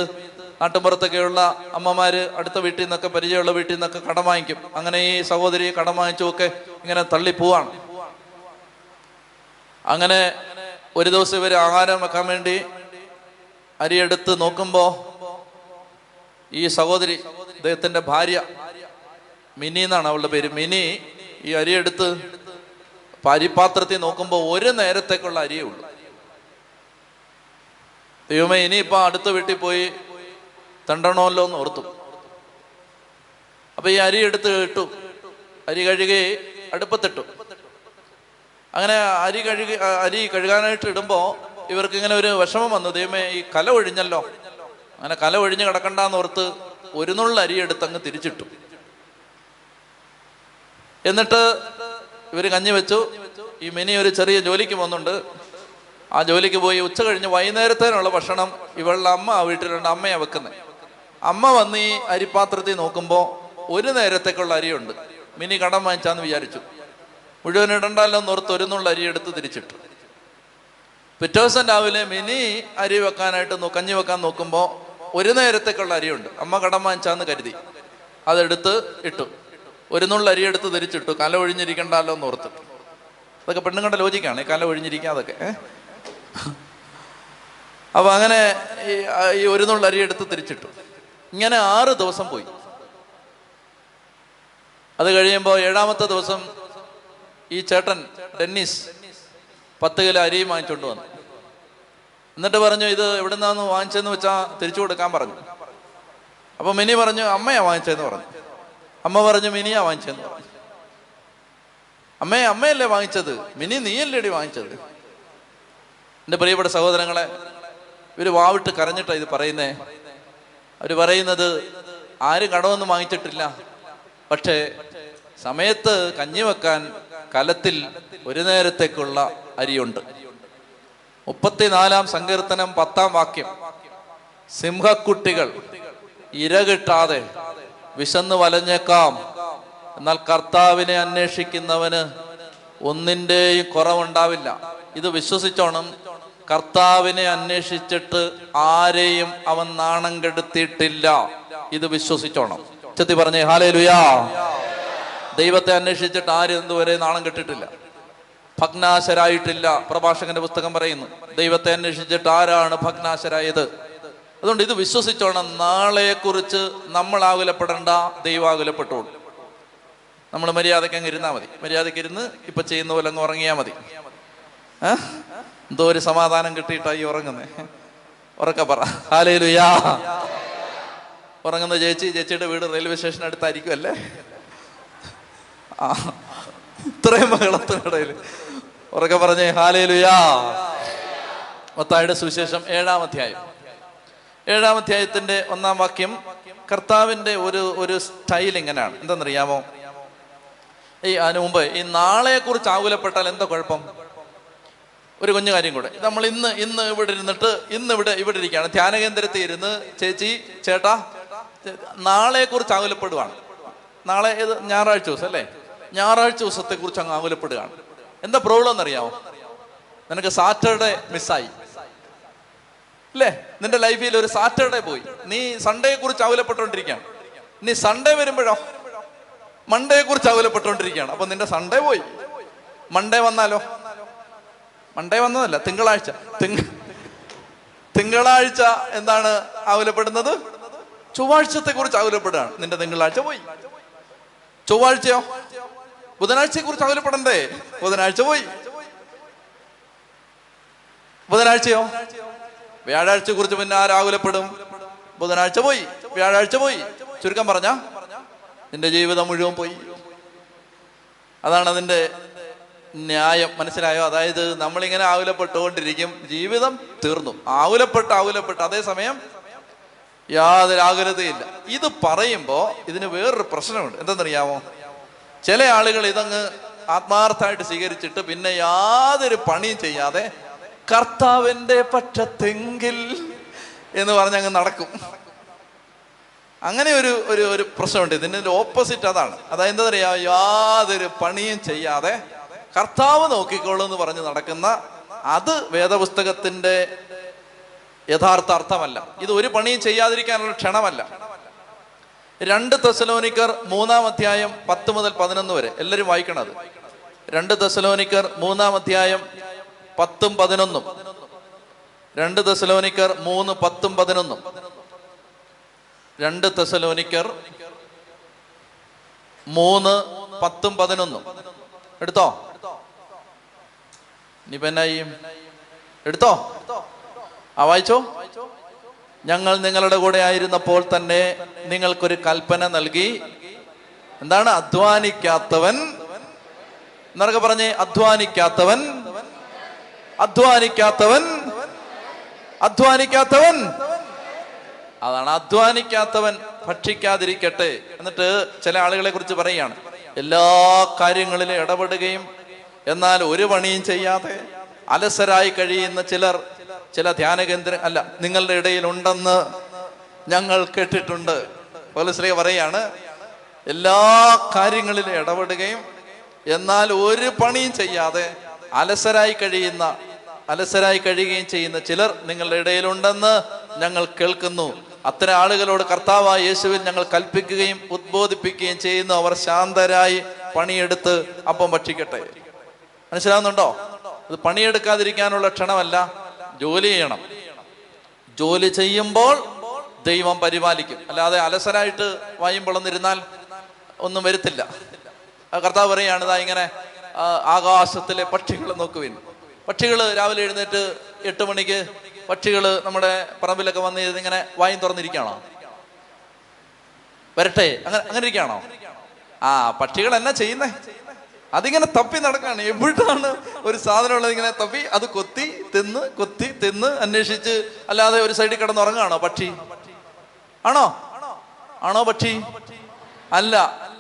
[SPEAKER 1] നാട്ടുമ്പുറത്തൊക്കെയുള്ള അമ്മമാര് അടുത്ത വീട്ടിൽ നിന്നൊക്കെ പരിചയമുള്ള വീട്ടിൽ നിന്നൊക്കെ കടം വാങ്ങിക്കും. അങ്ങനെ ഈ സഹോദരി കടം വാങ്ങിച്ചുമൊക്കെ ഇങ്ങനെ തള്ളിപ്പോവാണ്. അങ്ങനെ ഒരു ദിവസം ഇവർ ആഹാരം വെക്കാൻ വേണ്ടി അരിയെടുത്ത് നോക്കുമ്പോ ഈ സഹോദരി അദ്ദേഹത്തിന്റെ ഭാര്യ മിനി എന്നാണ് അവളുടെ പേര്. മിനി ഈ അരിയെടുത്ത് പരിപാത്രത്തിൽ നോക്കുമ്പോൾ ഒരു നേരത്തേക്കുള്ള അരിയേ ഉള്ളൂ. ദൈവമേ ഇനിയിപ്പോ അടുത്ത വീട്ടിൽ പോയി തണ്ടണമല്ലോ എന്ന് ഓർത്തു. അപ്പൊ ഈ അരി എടുത്ത് ഇട്ടു. അരി കഴുകി അടുപ്പത്തിട്ടു. അങ്ങനെ അരി കഴുകി അരി കഴുകാനായിട്ട് ഇടുമ്പോൾ ഇവർക്ക് ഇങ്ങനെ ഒരു വിഷമം വന്നു. ദൈവമേ ഈ കല ഒഴിഞ്ഞല്ലോ. അങ്ങനെ കല ഒഴിഞ്ഞ് കിടക്കണ്ടെന്ന് ഓർത്ത് ഒരു നുള്ള അരി എടുത്ത് അങ്ങ് തിരിച്ചിട്ടു. എന്നിട്ട് ഇവർ കഞ്ഞി വെച്ചു. ഈ മിനി ഒരു ചെറിയ ജോലിക്ക് പോകുന്നുണ്ട്. ആ ജോലിക്ക് പോയി ഉച്ച കഴിഞ്ഞ് വൈകുന്നേരത്തേനുള്ള ഭക്ഷണം ഇവളുടെ അമ്മ ആ വീട്ടിലുണ്ട്. അമ്മയാണ് വെക്കുന്നത് അമ്മ വന്ന് ഈ അരിപ്പാത്രത്തിൽ നോക്കുമ്പോൾ ഒരു നേരത്തേക്കുള്ള അരിയുണ്ട്. മിനി കടം വാങ്ങിച്ചാന്ന് വിചാരിച്ചു. മുഴുവൻ ഇടണ്ടല്ലോ എന്നോർത്ത് ഒരു നുള്ള അരി എടുത്ത് തിരിച്ചിട്ടു. പിറ്റേ ദിവസം രാവിലെ മിനി അരി വെക്കാനായിട്ട് കഞ്ഞി വെക്കാൻ നോക്കുമ്പോൾ ഒരു നേരത്തേക്കുള്ള അരിയുണ്ട്. അമ്മ കടം വാങ്ങിച്ചാന്ന് കരുതി. അതെടുത്ത് ഇട്ടു. ഒരു നുള്ള അരി എടുത്ത് തിരിച്ചിട്ടു. കല ഒഴിഞ്ഞിരിക്കണ്ടല്ലോ എന്ന് ഓർത്ത്. അതൊക്കെ പെണ്ണുങ്ങളുടെ ലോജിക്കാണ്. ഈ കല ഒഴിഞ്ഞിരിക്കുക അതൊക്കെ. അപ്പൊ അങ്ങനെ ഈ ഒരുന്നുള്ള ഈ ഒരു നുള്ള അരി എടുത്ത് തിരിച്ചിട്ടു. ഇങ്ങനെ ആറ് ദിവസം പോയി. അത് കഴിയുമ്പോൾ ഏഴാമത്തെ ദിവസം ഈ ചേട്ടൻ ഡെന്നിസ് പത്ത് കിലോ അരിയും വാങ്ങിച്ചുകൊണ്ട് വന്നു. എന്നിട്ട് പറഞ്ഞു ഇത് എവിടുന്നാന്ന് വാങ്ങിച്ചതെന്ന് വെച്ചാ തിരിച്ചു കൊടുക്കാൻ പറഞ്ഞു. അപ്പൊ മിനി പറഞ്ഞു അമ്മയാ വാങ്ങിച്ചതെന്ന് പറഞ്ഞു. അമ്മ പറഞ്ഞു മിനിയാ വാങ്ങിച്ചതെന്ന് പറഞ്ഞു. അമ്മയെ അമ്മയല്ലേ വാങ്ങിച്ചത്? മിനി നീയല്ലേടി വാങ്ങിച്ചത്? എന്റെ പ്രിയപ്പെട്ട സഹോദരങ്ങളെ ഇവർ വാവിട്ട് കരഞ്ഞിട്ടാ ഇത് പറയുന്നേ. അവർ പറയുന്നത് ആരും കടമൊന്നും വാങ്ങിച്ചിട്ടില്ല. പക്ഷേ സമയത്ത് കഞ്ഞി വെക്കാൻ കലത്തിൽ ഒരു നേരത്തേക്കുള്ള അരിയുണ്ട്. മുപ്പത്തിനാലാം സങ്കീർത്തനം പത്താം വാക്യം. സിംഹക്കുട്ടികൾ ഇര കിട്ടാതെ വിശന്ന് വലഞ്ഞേക്കാം. എന്നാൽ കർത്താവിനെ അന്വേഷിക്കുന്നവന് ഒന്നിന്റെയും കുറവുണ്ടാവില്ല. ഇത് വിശ്വസിച്ചോണം. കർത്താവിനെ അന്വേഷിച്ചിട്ട് ആരെയും അവൻ നാണം കെടുത്തിയിട്ടില്ല. ഇത് വിശ്വസിച്ചോണം. ചെത്തി പറഞ്ഞേ ഹാലേ ലുയാ ദൈവത്തെ അന്വേഷിച്ചിട്ട് ആരും ഇതുവരെ നാണം കെട്ടിട്ടില്ല? ഭഗ്നാശരായിട്ടില്ല. പ്രഭാഷകന്റെ പുസ്തകം പറയുന്നു ദൈവത്തെ അന്വേഷിച്ചിട്ട് ആരാണ് ഭഗ്നാശരായത്? അതുകൊണ്ട് ഇത് വിശ്വസിച്ചോണം നാളെയെക്കുറിച്ച് നമ്മൾ ആകുലപ്പെടേണ്ട ദൈവം ആകുലപ്പെട്ടോളൂ. നമ്മൾ മര്യാദയ്ക്ക് അങ്ങ് ഇരുന്നാൽ മതി. മര്യാദയ്ക്ക് ഇരുന്ന് ഇപ്പൊ ചെയ്യുന്ന പോലെ അങ്ങ് ഉറങ്ങിയാൽ മതി. എന്തോ ഒരു സമാധാനം കിട്ടിയിട്ടായി ഉറങ്ങുന്നേ. ഉറക്ക പറ. ഹാലേലുയാ. ഉറങ്ങുന്ന ചേച്ചി ചേച്ചിയുടെ വീട് റെയിൽവേ സ്റ്റേഷൻ അടുത്തായിരിക്കും അല്ലേ? ഇത്രയും ബഹളത്തിനിടയിൽ. ഉറക്കെ പറഞ്ഞേ ഹാലേലുയാ. മത്തായുടെ സുവിശേഷം ഏഴാം അധ്യായം. ഏഴാം അധ്യായത്തിന്റെ ഒന്നാം വാക്യം കർത്താവിന്റെ ഒരു ഒരു സ്റ്റൈൽ എങ്ങനെയാണ് എന്തെന്നറിയാമോ? ഈ അതിനു മുമ്പ് ഈ നാളെയെ കുറിച്ച് ആകുലപ്പെട്ടാൽ എന്താ കുഴപ്പം? ഒരു കുഞ്ഞു കാര്യം കൂടെ. നമ്മൾ ഇന്ന് ഇന്ന് ഇവിടെ ഇരുന്നിട്ട് ഇന്ന് ഇവിടെ ഇവിടെ ഇരിക്കുകയാണ്. ധ്യാന കേന്ദ്രത്തിൽ ഇരുന്ന് ചേച്ചി ചേട്ടാ നാളെ കുറിച്ച് ആകുലപ്പെടുവാണ്. നാളെ ഇത് ഞായറാഴ്ച ദിവസം അല്ലേ? ഞായറാഴ്ച ദിവസത്തെ കുറിച്ച് അങ്ങ് ആകുലപ്പെടുകയാണ്. എന്താ പ്രോബ്ലം എന്നറിയാമോ നിനക്ക് സാറ്റർഡേ മിസ്സായി അല്ലേ നിന്റെ ലൈഫിൽ ഒരു സാറ്റർഡേ പോയി. നീ സൺഡേയെ കുറിച്ച് ആകുലപ്പെട്ടുകൊണ്ടിരിക്കുകയാണ്. നീ സൺഡേ വരുമ്പോഴോ? മൺഡേയെ കുറിച്ച് ആകുലപ്പെട്ടുകൊണ്ടിരിക്കുകയാണ്. അപ്പൊ നിന്റെ സൺഡേ പോയി. മൺഡേ വന്നാലോ? മൺഡേ വന്നതല്ല തിങ്കളാഴ്ച. തിങ്ക തിങ്കളാഴ്ച എന്താണ് ആകുലപ്പെടുന്നത്? ചൊവ്വാഴ്ചത്തെ കുറിച്ച് ആകുലപ്പെടുകയാണ്. നിന്റെ തിങ്കളാഴ്ച പോയി. ചൊവ്വാഴ്ചയോ? ബുധനാഴ്ചയെ കുറിച്ച് അവലപ്പെടണ്ടേ ബുധനാഴ്ച പോയി. ബുധനാഴ്ചയോ? വ്യാഴാഴ്ച കുറിച്ച് പിന്നെ ആരാകുലപ്പെടും ബുധനാഴ്ച പോയി. വ്യാഴാഴ്ച പോയി. ചുരുക്കം പറഞ്ഞ നിന്റെ ജീവിതം മുഴുവൻ പോയി. അതാണ് അതിന്റെ ന്യായം. മനസ്സിലായോ? അതായത് നമ്മളിങ്ങനെ ആകുലപ്പെട്ടുകൊണ്ടിരിക്കും ജീവിതം തീർന്നു. ആകുലപ്പെട്ട് ആകുലപ്പെട്ട് അതേസമയം യാതൊരു ആകുലതയില്ല ഇത് പറയുമ്പോൾ ഇതിന് വേറൊരു പ്രശ്നമുണ്ട്. എന്തെന്നറിയാമോ? ചില ആളുകൾ ഇതങ്ങ് ആത്മാർത്ഥമായിട്ട് സ്വീകരിച്ചിട്ട് പിന്നെ യാതൊരു പണിയും ചെയ്യാതെ കർത്താവിന്റെ പക്ഷത്തെങ്കിൽ എന്ന് പറഞ്ഞ് അങ്ങ് നടക്കും. അങ്ങനെ ഒരു ഒരു ഒരു പ്രശ്നമുണ്ട്. ഇതിന്റെ ഓപ്പോസിറ്റ് അതാണ്. അതായത് എന്താ പറയാ യാതൊരു പണിയും ചെയ്യാതെ കർത്താവ് നോക്കിക്കോളൂ എന്ന് പറഞ്ഞ് നടക്കുന്ന അത് വേദപുസ്തകത്തിന്റെ യഥാർത്ഥ അർത്ഥമല്ല. ഇത് ഒരു പണിയും ചെയ്യാതിരിക്കാനുള്ള ക്ഷണമല്ല. രണ്ട് തെസലോനിക്കർ മൂന്നാം അധ്യായം പത്ത് മുതൽ പതിനൊന്ന് വരെ. എല്ലാവരും വായിക്കണം അത് രണ്ട് തെസലോനിക്കർ മൂന്നാം അധ്യായം പത്തും പതിനൊന്നും. രണ്ട് തെസലോനിക്കർ മൂന്ന് പത്തും പതിനൊന്നും. രണ്ട് തെസലോനിക്കർ മൂന്ന് പത്തും പതിനൊന്നും. എടുത്തോ? ഇനിയിപ്പോ ചെയ്യും? എടുത്തോ? ആ വായിച്ചോ? ഞങ്ങൾ നിങ്ങളുടെ കൂടെ ആയിരുന്നപ്പോൾ തന്നെ നിങ്ങൾക്കൊരു കൽപ്പന നൽകി. എന്താണ്? അധ്വാനിക്കാത്തവൻ. എന്നൊക്കെ പറഞ്ഞേ അധ്വാനിക്കാത്തവൻ. അധ്വാനിക്കാത്തവൻ. അധ്വാനിക്കാത്തവൻ. അതാണ് അധ്വാനിക്കാത്തവൻ. ഭക്ഷിക്കാതിരിക്കട്ടെ. എന്നിട്ട് ചില ആളുകളെ കുറിച്ച് പറയുകയാണ്. എല്ലാ കാര്യങ്ങളിലും ഇടപെടുകയും എന്നാൽ ഒരു പണിയും ചെയ്യാതെ അലസരായി കഴിയുന്ന ചിലർ ചില ധ്യാന കേന്ദ്രം അല്ല നിങ്ങളുടെ ഇടയിൽ ഉണ്ടെന്ന് ഞങ്ങൾ കേട്ടിട്ടുണ്ട്. പോലീസ്ലേ പറയാണ് എല്ലാ കാര്യങ്ങളിലും ഇടപെടുകയും എന്നാൽ ഒരു പണിയും ചെയ്യാതെ അലസരായി കഴിയുന്ന അലസരായി കഴിയുകയും ചെയ്യുന്ന ചിലർ നിങ്ങളുടെ ഇടയിലുണ്ടെന്ന് ഞങ്ങൾ കേൾക്കുന്നു. അത്തരം ആളുകളോട് കർത്താവായ യേശുവിൽ ഞങ്ങൾ കൽപ്പിക്കുകയും ഉദ്ബോധിപ്പിക്കുകയും ചെയ്യുന്നു. അവർ ശാന്തരായി പണിയെടുത്ത് അപ്പം ഭക്ഷിക്കട്ടെ. മനസ്സിലാവുന്നുണ്ടോ? ഇത് പണിയെടുക്കാതിരിക്കാനുള്ള ക്ഷണമല്ല ജോലി ചെയ്യണം. ജോലി ചെയ്യുമ്പോൾ ദൈവം പരിപാലിക്കും. അല്ലാതെ അലസരായിട്ട് വായും പിളന്നിരുന്നാൽ ഒന്നും വരുത്തില്ല. കർത്താവ് പറയാണ് ഇതാ ഇങ്ങനെ ആകാശത്തിലെ പക്ഷികൾ നോക്കുവിൻ. പക്ഷികൾ രാവിലെ എഴുന്നേറ്റ് എട്ട് മണിക്ക് പക്ഷികൾ നമ്മുടെ പറമ്പിലൊക്കെ വന്ന് ഇങ്ങനെ വായും തുറന്നിരിക്കുകയാണോ? വരട്ടെ അങ്ങനെ അങ്ങനെ ഇരിക്കുകയാണോ? ആ പക്ഷികൾ എന്നാ ചെയ്യുന്നേ? അതിങ്ങനെ തപ്പി നടക്കാണ്. എവിടാണ് ഒരു സാധനം ഉള്ളത് ഇങ്ങനെ തപ്പി അത് കൊത്തി തിന്ന് കൊത്തി തിന്ന് അന്വേഷിച്ച് അല്ലാതെ ഒരു സൈഡിൽ കിടന്ന് ഉറങ്ങാണോ പക്ഷി? ആണോ? ആണോ പക്ഷി? അല്ല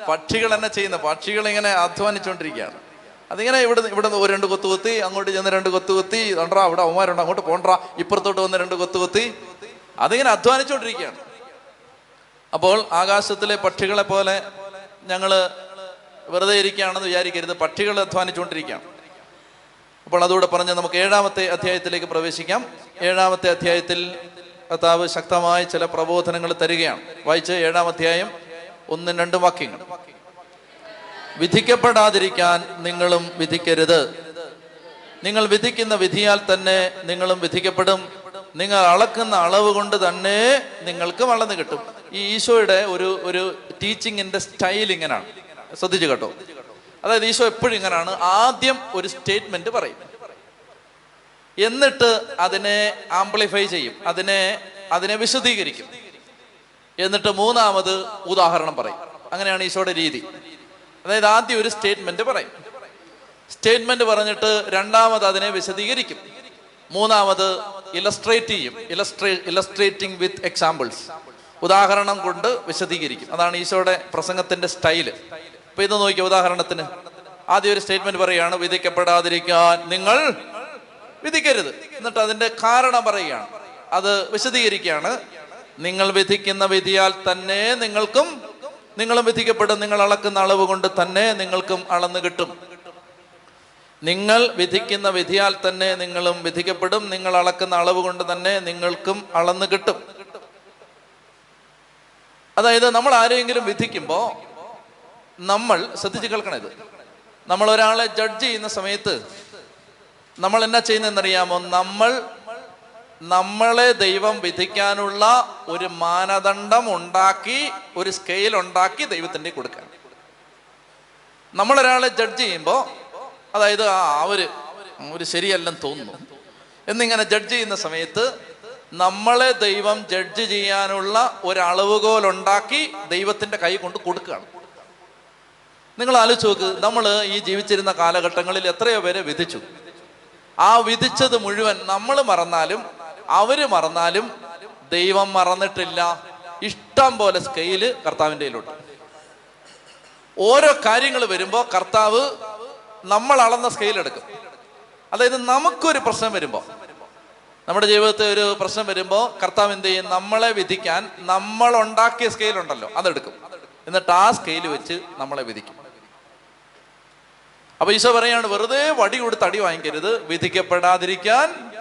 [SPEAKER 1] പക്ഷികൾ എന്നെ ചെയ്യുന്ന പക്ഷികൾ ഇങ്ങനെ അധ്വാനിച്ചുകൊണ്ടിരിക്കുകയാണ്. അതിങ്ങനെ ഇവിടെ ഇവിടെ ഒരു രണ്ട് കൊത്തു കൊത്തി അങ്ങോട്ട് ചെന്ന് രണ്ട് കൊത്തു കൊത്തി തൊണ്ടാ അവിടെ അവന്മാരുണ്ട് അങ്ങോട്ട് പോണ്ടാ ഇപ്പുറത്തോട്ട് വന്ന് രണ്ട് കൊത്തു കൊത്തി. അതിങ്ങനെ അധ്വാനിച്ചുകൊണ്ടിരിക്കുകയാണ്. അപ്പോൾ ആകാശത്തിലെ പക്ഷികളെ പോലെ ഞങ്ങൾ വെറുതെ ഇരിക്കുകയാണെന്ന് വിചാരിക്കരുത്. പക്ഷികൾ അധ്വാനിച്ചുകൊണ്ടിരിക്കുകയാണ്. അപ്പോൾ അതുകൂടെ പറഞ്ഞ് നമുക്ക് ഏഴാമത്തെ അധ്യായത്തിലേക്ക് പ്രവേശിക്കാം. ഏഴാമത്തെ അധ്യായത്തിൽ കർത്താവ് ശക്തമായ ചില പ്രബോധനങ്ങൾ തരികയാണ്. വായിച്ച് ഏഴാം അധ്യായം ഒന്നും രണ്ടും വാക്യങ്ങൾ. വിധിക്കപ്പെടാതിരിക്കാൻ നിങ്ങളും വിധിക്കരുത്. നിങ്ങൾ വിധിക്കുന്ന വിധിയാൽ തന്നെ നിങ്ങളും വിധിക്കപ്പെടും. നിങ്ങൾ അളക്കുന്ന അളവ് കൊണ്ട് തന്നെ നിങ്ങൾക്ക് വളർന്നു കിട്ടും. ഈ ഈശോയുടെ ഒരു ഒരു ടീച്ചിങ്ങിന്റെ സ്റ്റൈൽ ഇങ്ങനെയാണ് ശ്രദ്ധിച്ചു കേട്ടോ. അതായത് ഈശോ എപ്പോഴും ഇങ്ങനെയാണ് ആദ്യം ഒരു സ്റ്റേറ്റ്മെന്റ് പറയും. എന്നിട്ട് അതിനെ ആംപ്ലിഫൈ ചെയ്യും. അതിനെ അതിനെ വിശദീകരിക്കും. എന്നിട്ട് മൂന്നാമത് ഉദാഹരണം പറയും. അങ്ങനെയാണ് ഈശോയുടെ രീതി. അതായത് ആദ്യം ഒരു സ്റ്റേറ്റ്മെന്റ് പറയും. സ്റ്റേറ്റ്മെന്റ് പറഞ്ഞിട്ട് രണ്ടാമത് അതിനെ വിശദീകരിക്കും. മൂന്നാമത് ഇലസ്ട്രേറ്റ് ചെയ്യും. ഇലസ്ട്രേ ഇലസ്ട്രേറ്റിംഗ് വിത്ത് എക്സാമ്പിൾസ്. ഉദാഹരണം കൊണ്ട് വിശദീകരിക്കും. അതാണ് ഈശോയുടെ പ്രസംഗത്തിന്റെ സ്റ്റൈൽ. ഇപ്പൊ ഇത് നോക്കിയ ഉദാഹരണത്തിന് ആദ്യം ഒരു സ്റ്റേറ്റ്മെന്റ് പറയാണ് വിധിക്കപ്പെടാതിരിക്കാൻ നിങ്ങൾ വിധിക്കരുത്. എന്നിട്ട് അതിന്റെ കാരണം പറയുകയാണ്. അത് വിശദീകരിക്കുകയാണ്. നിങ്ങൾ വിധിക്കുന്ന വിധിയാൽ തന്നെ നിങ്ങൾക്കും നിങ്ങളും വിധിക്കപ്പെടും. നിങ്ങൾ അളക്കുന്ന അളവ് കൊണ്ട് തന്നെ നിങ്ങൾക്കും അളന്നു കിട്ടും. നിങ്ങൾ വിധിക്കുന്ന വിധിയാൽ തന്നെ നിങ്ങളും വിധിക്കപ്പെടും. നിങ്ങൾ അളക്കുന്ന അളവ് കൊണ്ട് തന്നെ നിങ്ങൾക്കും അളന്നു കിട്ടും. അതായത് നമ്മൾ ആരെങ്കിലും വിധിക്കുമ്പോൾ നമ്മൾ ശ്രദ്ധിച്ച് കേൾക്കണം ഇത്. നമ്മൾ ഒരാളെ ജഡ്ജ് ചെയ്യുന്ന സമയത്ത് നമ്മൾ എന്നാ ചെയ്യുന്നതെന്നറിയാമോ? നമ്മൾ നമ്മളെ ദൈവം വിധിക്കാനുള്ള ഒരു മാനദണ്ഡം ഉണ്ടാക്കി ഒരു സ്കെയിൽ ഉണ്ടാക്കി ദൈവത്തിന്റെ കൊടുക്കാൻ. നമ്മളൊരാളെ ജഡ്ജ് ചെയ്യുമ്പോൾ അതായത് ആ അവർ ഒരു ശരിയല്ലെന്ന് തോന്നുന്നു. എന്നിങ്ങനെ ജഡ്ജ് ചെയ്യുന്ന സമയത്ത് നമ്മളെ ദൈവം ജഡ്ജ് ചെയ്യാനുള്ള ഒരു അളവുകോൽ ഉണ്ടാക്കി ദൈവത്തിന്റെ കൈ കൊണ്ട് കൊടുക്കുകയാണ്. നിങ്ങൾ ആലോചിച്ച് നോക്ക് നമ്മൾ ഈ ജീവിച്ചിരുന്ന കാലഘട്ടങ്ങളിൽ എത്രയോ പേരെ വിധിച്ചു. ആ വിധിച്ചത് മുഴുവൻ നമ്മൾ മറന്നാലും അവർ മറന്നാലും ദൈവം മറന്നിട്ടില്ല. ഇഷ്ടം പോലെ സ്കെയിൽ കർത്താവിന്റെ കയ്യിലുണ്ട് ഓരോ കാര്യങ്ങൾ വരുമ്പോൾ കർത്താവ് നമ്മൾ അളന്ന സ്കെയിൽ എടുക്കും. അതായത് നമുക്കൊരു പ്രശ്നം വരുമ്പോൾ നമ്മുടെ ജീവിതത്തിൽ ഒരു പ്രശ്നം വരുമ്പോൾ കർത്താവ് എന്ത് ചെയ്യും? നമ്മളെ വിധിക്കാൻ നമ്മൾ ഉണ്ടാക്കിയ സ്കെയിൽ ഉണ്ടല്ലോ അതെടുക്കും. എന്നിട്ട് ആ സ്കെയിൽ വെച്ച് നമ്മളെ വിധിക്കും. അപ്പൊ ഈശോ പറയാണ് വെറുതെ വടി കൊടുത്ത് അടി വാങ്ങിക്കരുത്. വിധിക്കപ്പെടാതിരിക്കാൻ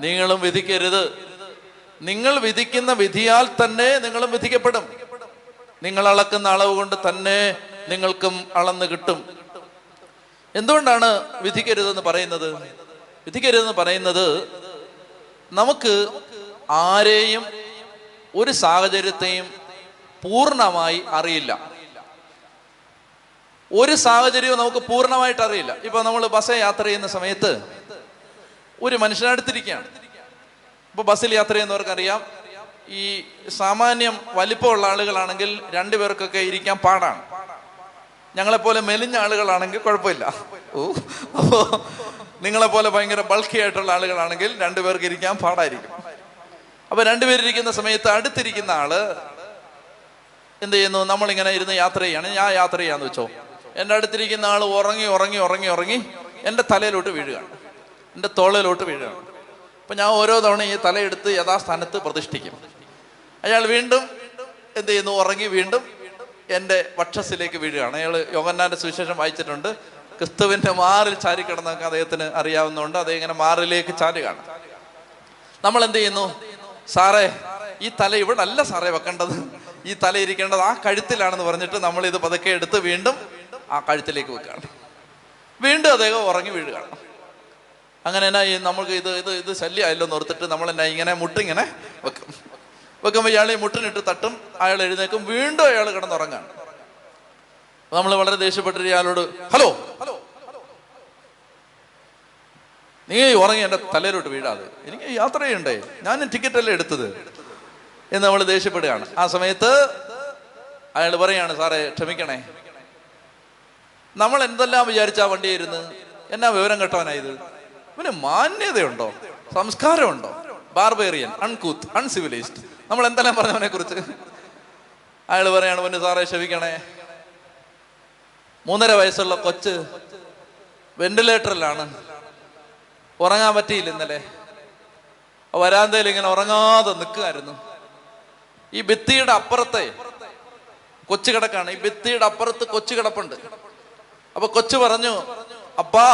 [SPEAKER 1] നിങ്ങളും വിധിക്കരുത്. നിങ്ങൾ വിധിക്കുന്ന വിധിയാൽ തന്നെ നിങ്ങളും വിധിക്കപ്പെടും. നിങ്ങൾ അളക്കുന്ന അളവ് കൊണ്ട് തന്നെ നിങ്ങൾക്കും അളന്ന് കിട്ടും. എന്തുകൊണ്ടാണ് വിധിക്കരുതെന്ന് പറയുന്നത്? വിധിക്കരുതെന്ന് പറയുന്നത് നമുക്ക് ആരെയും ഒരു സാഹചര്യത്തെയും പൂർണമായി അറിയില്ല. ഒരു സാഹചര്യവും നമുക്ക് പൂർണമായിട്ട് അറിയില്ല. ഇപ്പൊ നമ്മൾ ബസ് യാത്ര ചെയ്യുന്ന സമയത്ത് ഒരു മനുഷ്യനടുത്തിരിക്കുകയാണ്. ഇപ്പൊ ബസ്സിൽ യാത്ര ചെയ്യുന്നവർക്കറിയാം ഈ സാമാന്യം വലിപ്പമുള്ള ആളുകളാണെങ്കിൽ രണ്ടുപേർക്കൊക്കെ ഇരിക്കാൻ പാടാണ്. ഞങ്ങളെപ്പോലെ മെലിഞ്ഞ ആളുകളാണെങ്കിൽ കുഴപ്പമില്ല. ഓ അപ്പോ നിങ്ങളെപ്പോലെ ഭയങ്കര ബൾക്കി ആയിട്ടുള്ള ആളുകളാണെങ്കിൽ രണ്ടുപേർക്ക് ഇരിക്കാൻ പാടായിരിക്കും. അപ്പൊ രണ്ടുപേരിരിക്കുന്ന സമയത്ത് അടുത്തിരിക്കുന്ന ആൾ എന്ത് ചെയ്യുന്നു? നമ്മളിങ്ങനെ ഇരുന്ന് യാത്ര ചെയ്യാണ്. ഞാൻ യാത്ര ചെയ്യാന്ന് വെച്ചോ. എന്റെ അടുത്തിരിക്കുന്ന ആൾ ഉറങ്ങി ഉറങ്ങി ഉറങ്ങി ഉറങ്ങി എന്റെ തലയിലോട്ട് വീഴുകയാണ്. എന്റെ തോളിലോട്ട് വീഴുകയാണ്. അപ്പം ഞാൻ ഓരോ തവണ ഈ തലയെടുത്ത് യഥാസ്ഥാനത്ത് പ്രതിഷ്ഠിക്കും. അയാൾ വീണ്ടും എന്ത് ചെയ്യുന്നു? ഉറങ്ങി വീണ്ടും എന്റെ വക്ഷസിലേക്ക് വീഴുകയാണ്. അയാൾ യോഗന്നാന്റെ സുവിശേഷം വായിച്ചിട്ടുണ്ട്. ക്രിസ്തുവിന്റെ മാറിൽ ചാരി കിടന്നൊക്കെ അദ്ദേഹത്തിന് അറിയാവുന്നതുകൊണ്ട് അദ്ദേഹം ഇങ്ങനെ മാറിലേക്ക് ചാരുകയാണ്. നമ്മൾ എന്ത് ചെയ്യുന്നു? സാറേ ഈ തല ഇവിടെ അല്ല സാറേ വെക്കേണ്ടത്. ഈ തല ഇരിക്കേണ്ടത് ആ കഴുത്തിലാണെന്ന് പറഞ്ഞിട്ട് നമ്മൾ ഇത് പതുക്കെ എടുത്ത് വീണ്ടും ആ കഴുത്തിലേക്ക് വെക്കുകയാണ്. വീണ്ടും അദ്ദേഹം ഉറങ്ങി വീഴുകയാണ്. അങ്ങനെ എന്നാ ഈ നമുക്ക് ഇത് ഇത് ഇത് ശല്യമായല്ലോ നിർത്തിട്ട് നമ്മൾ എന്നാ ഇങ്ങനെ മുട്ടിങ്ങനെ വെക്കും. വെക്കുമ്പോൾ ഇയാൾ ഈ മുട്ടിനിട്ട് തട്ടും അയാൾ എഴുന്നേക്കും വീണ്ടും അയാൾ കിടന്നുറങ്ങാണ്. നമ്മൾ വളരെ ദേഷ്യപ്പെട്ടിട്ട് ഇയാളോട് ഹലോ ഹലോ നീ ഉറങ്ങി എന്റെ തലയിലോട്ട് വീഴാതെ. എനിക്ക് യാത്ര ചെയ്യണ്ടേ ഞാൻ ടിക്കറ്റ് അല്ലേ എടുത്തത്. എന്ന് നമ്മൾ ദേഷ്യപ്പെടുകയാണ്. ആ സമയത്ത് അയാൾ പറയാണ് സാറേ ക്ഷമിക്കണേ. നമ്മൾ എന്തെല്ലാം വിചാരിച്ചാ വണ്ടി ആയിരുന്നു? എന്നാ വിവരം കെട്ടവനായത് ഇവന് മാന്യതയുണ്ടോ? സംസ്കാരമുണ്ടോ? Barbarian അൺകൂത്ത് uncivilised. നമ്മൾ എന്തെല്ലാം പറഞ്ഞവനെ കുറിച്ച് അയാൾ പറയാണ് പൊന്നു സാറേ ക്ഷമിക്കണേ. മൂന്നര വയസ്സുള്ള കൊച്ച് വെന്റിലേറ്ററിലാണ്. ഉറങ്ങാൻ പറ്റിയില്ല ഇന്നലെ. വരാന്തയിൽ ഇങ്ങനെ ഉറങ്ങാതെ നിൽക്കുമായിരുന്നു ഈ ഭിത്തിയുടെ അപ്പുറത്തെ കൊച്ചു കിടക്കാണ്. ഈ ഭിത്തിയുടെ അപ്പുറത്ത് കൊച്ചു കിടപ്പുണ്ട്. അപ്പൊ കൊച്ചു പറഞ്ഞു അപ്പാ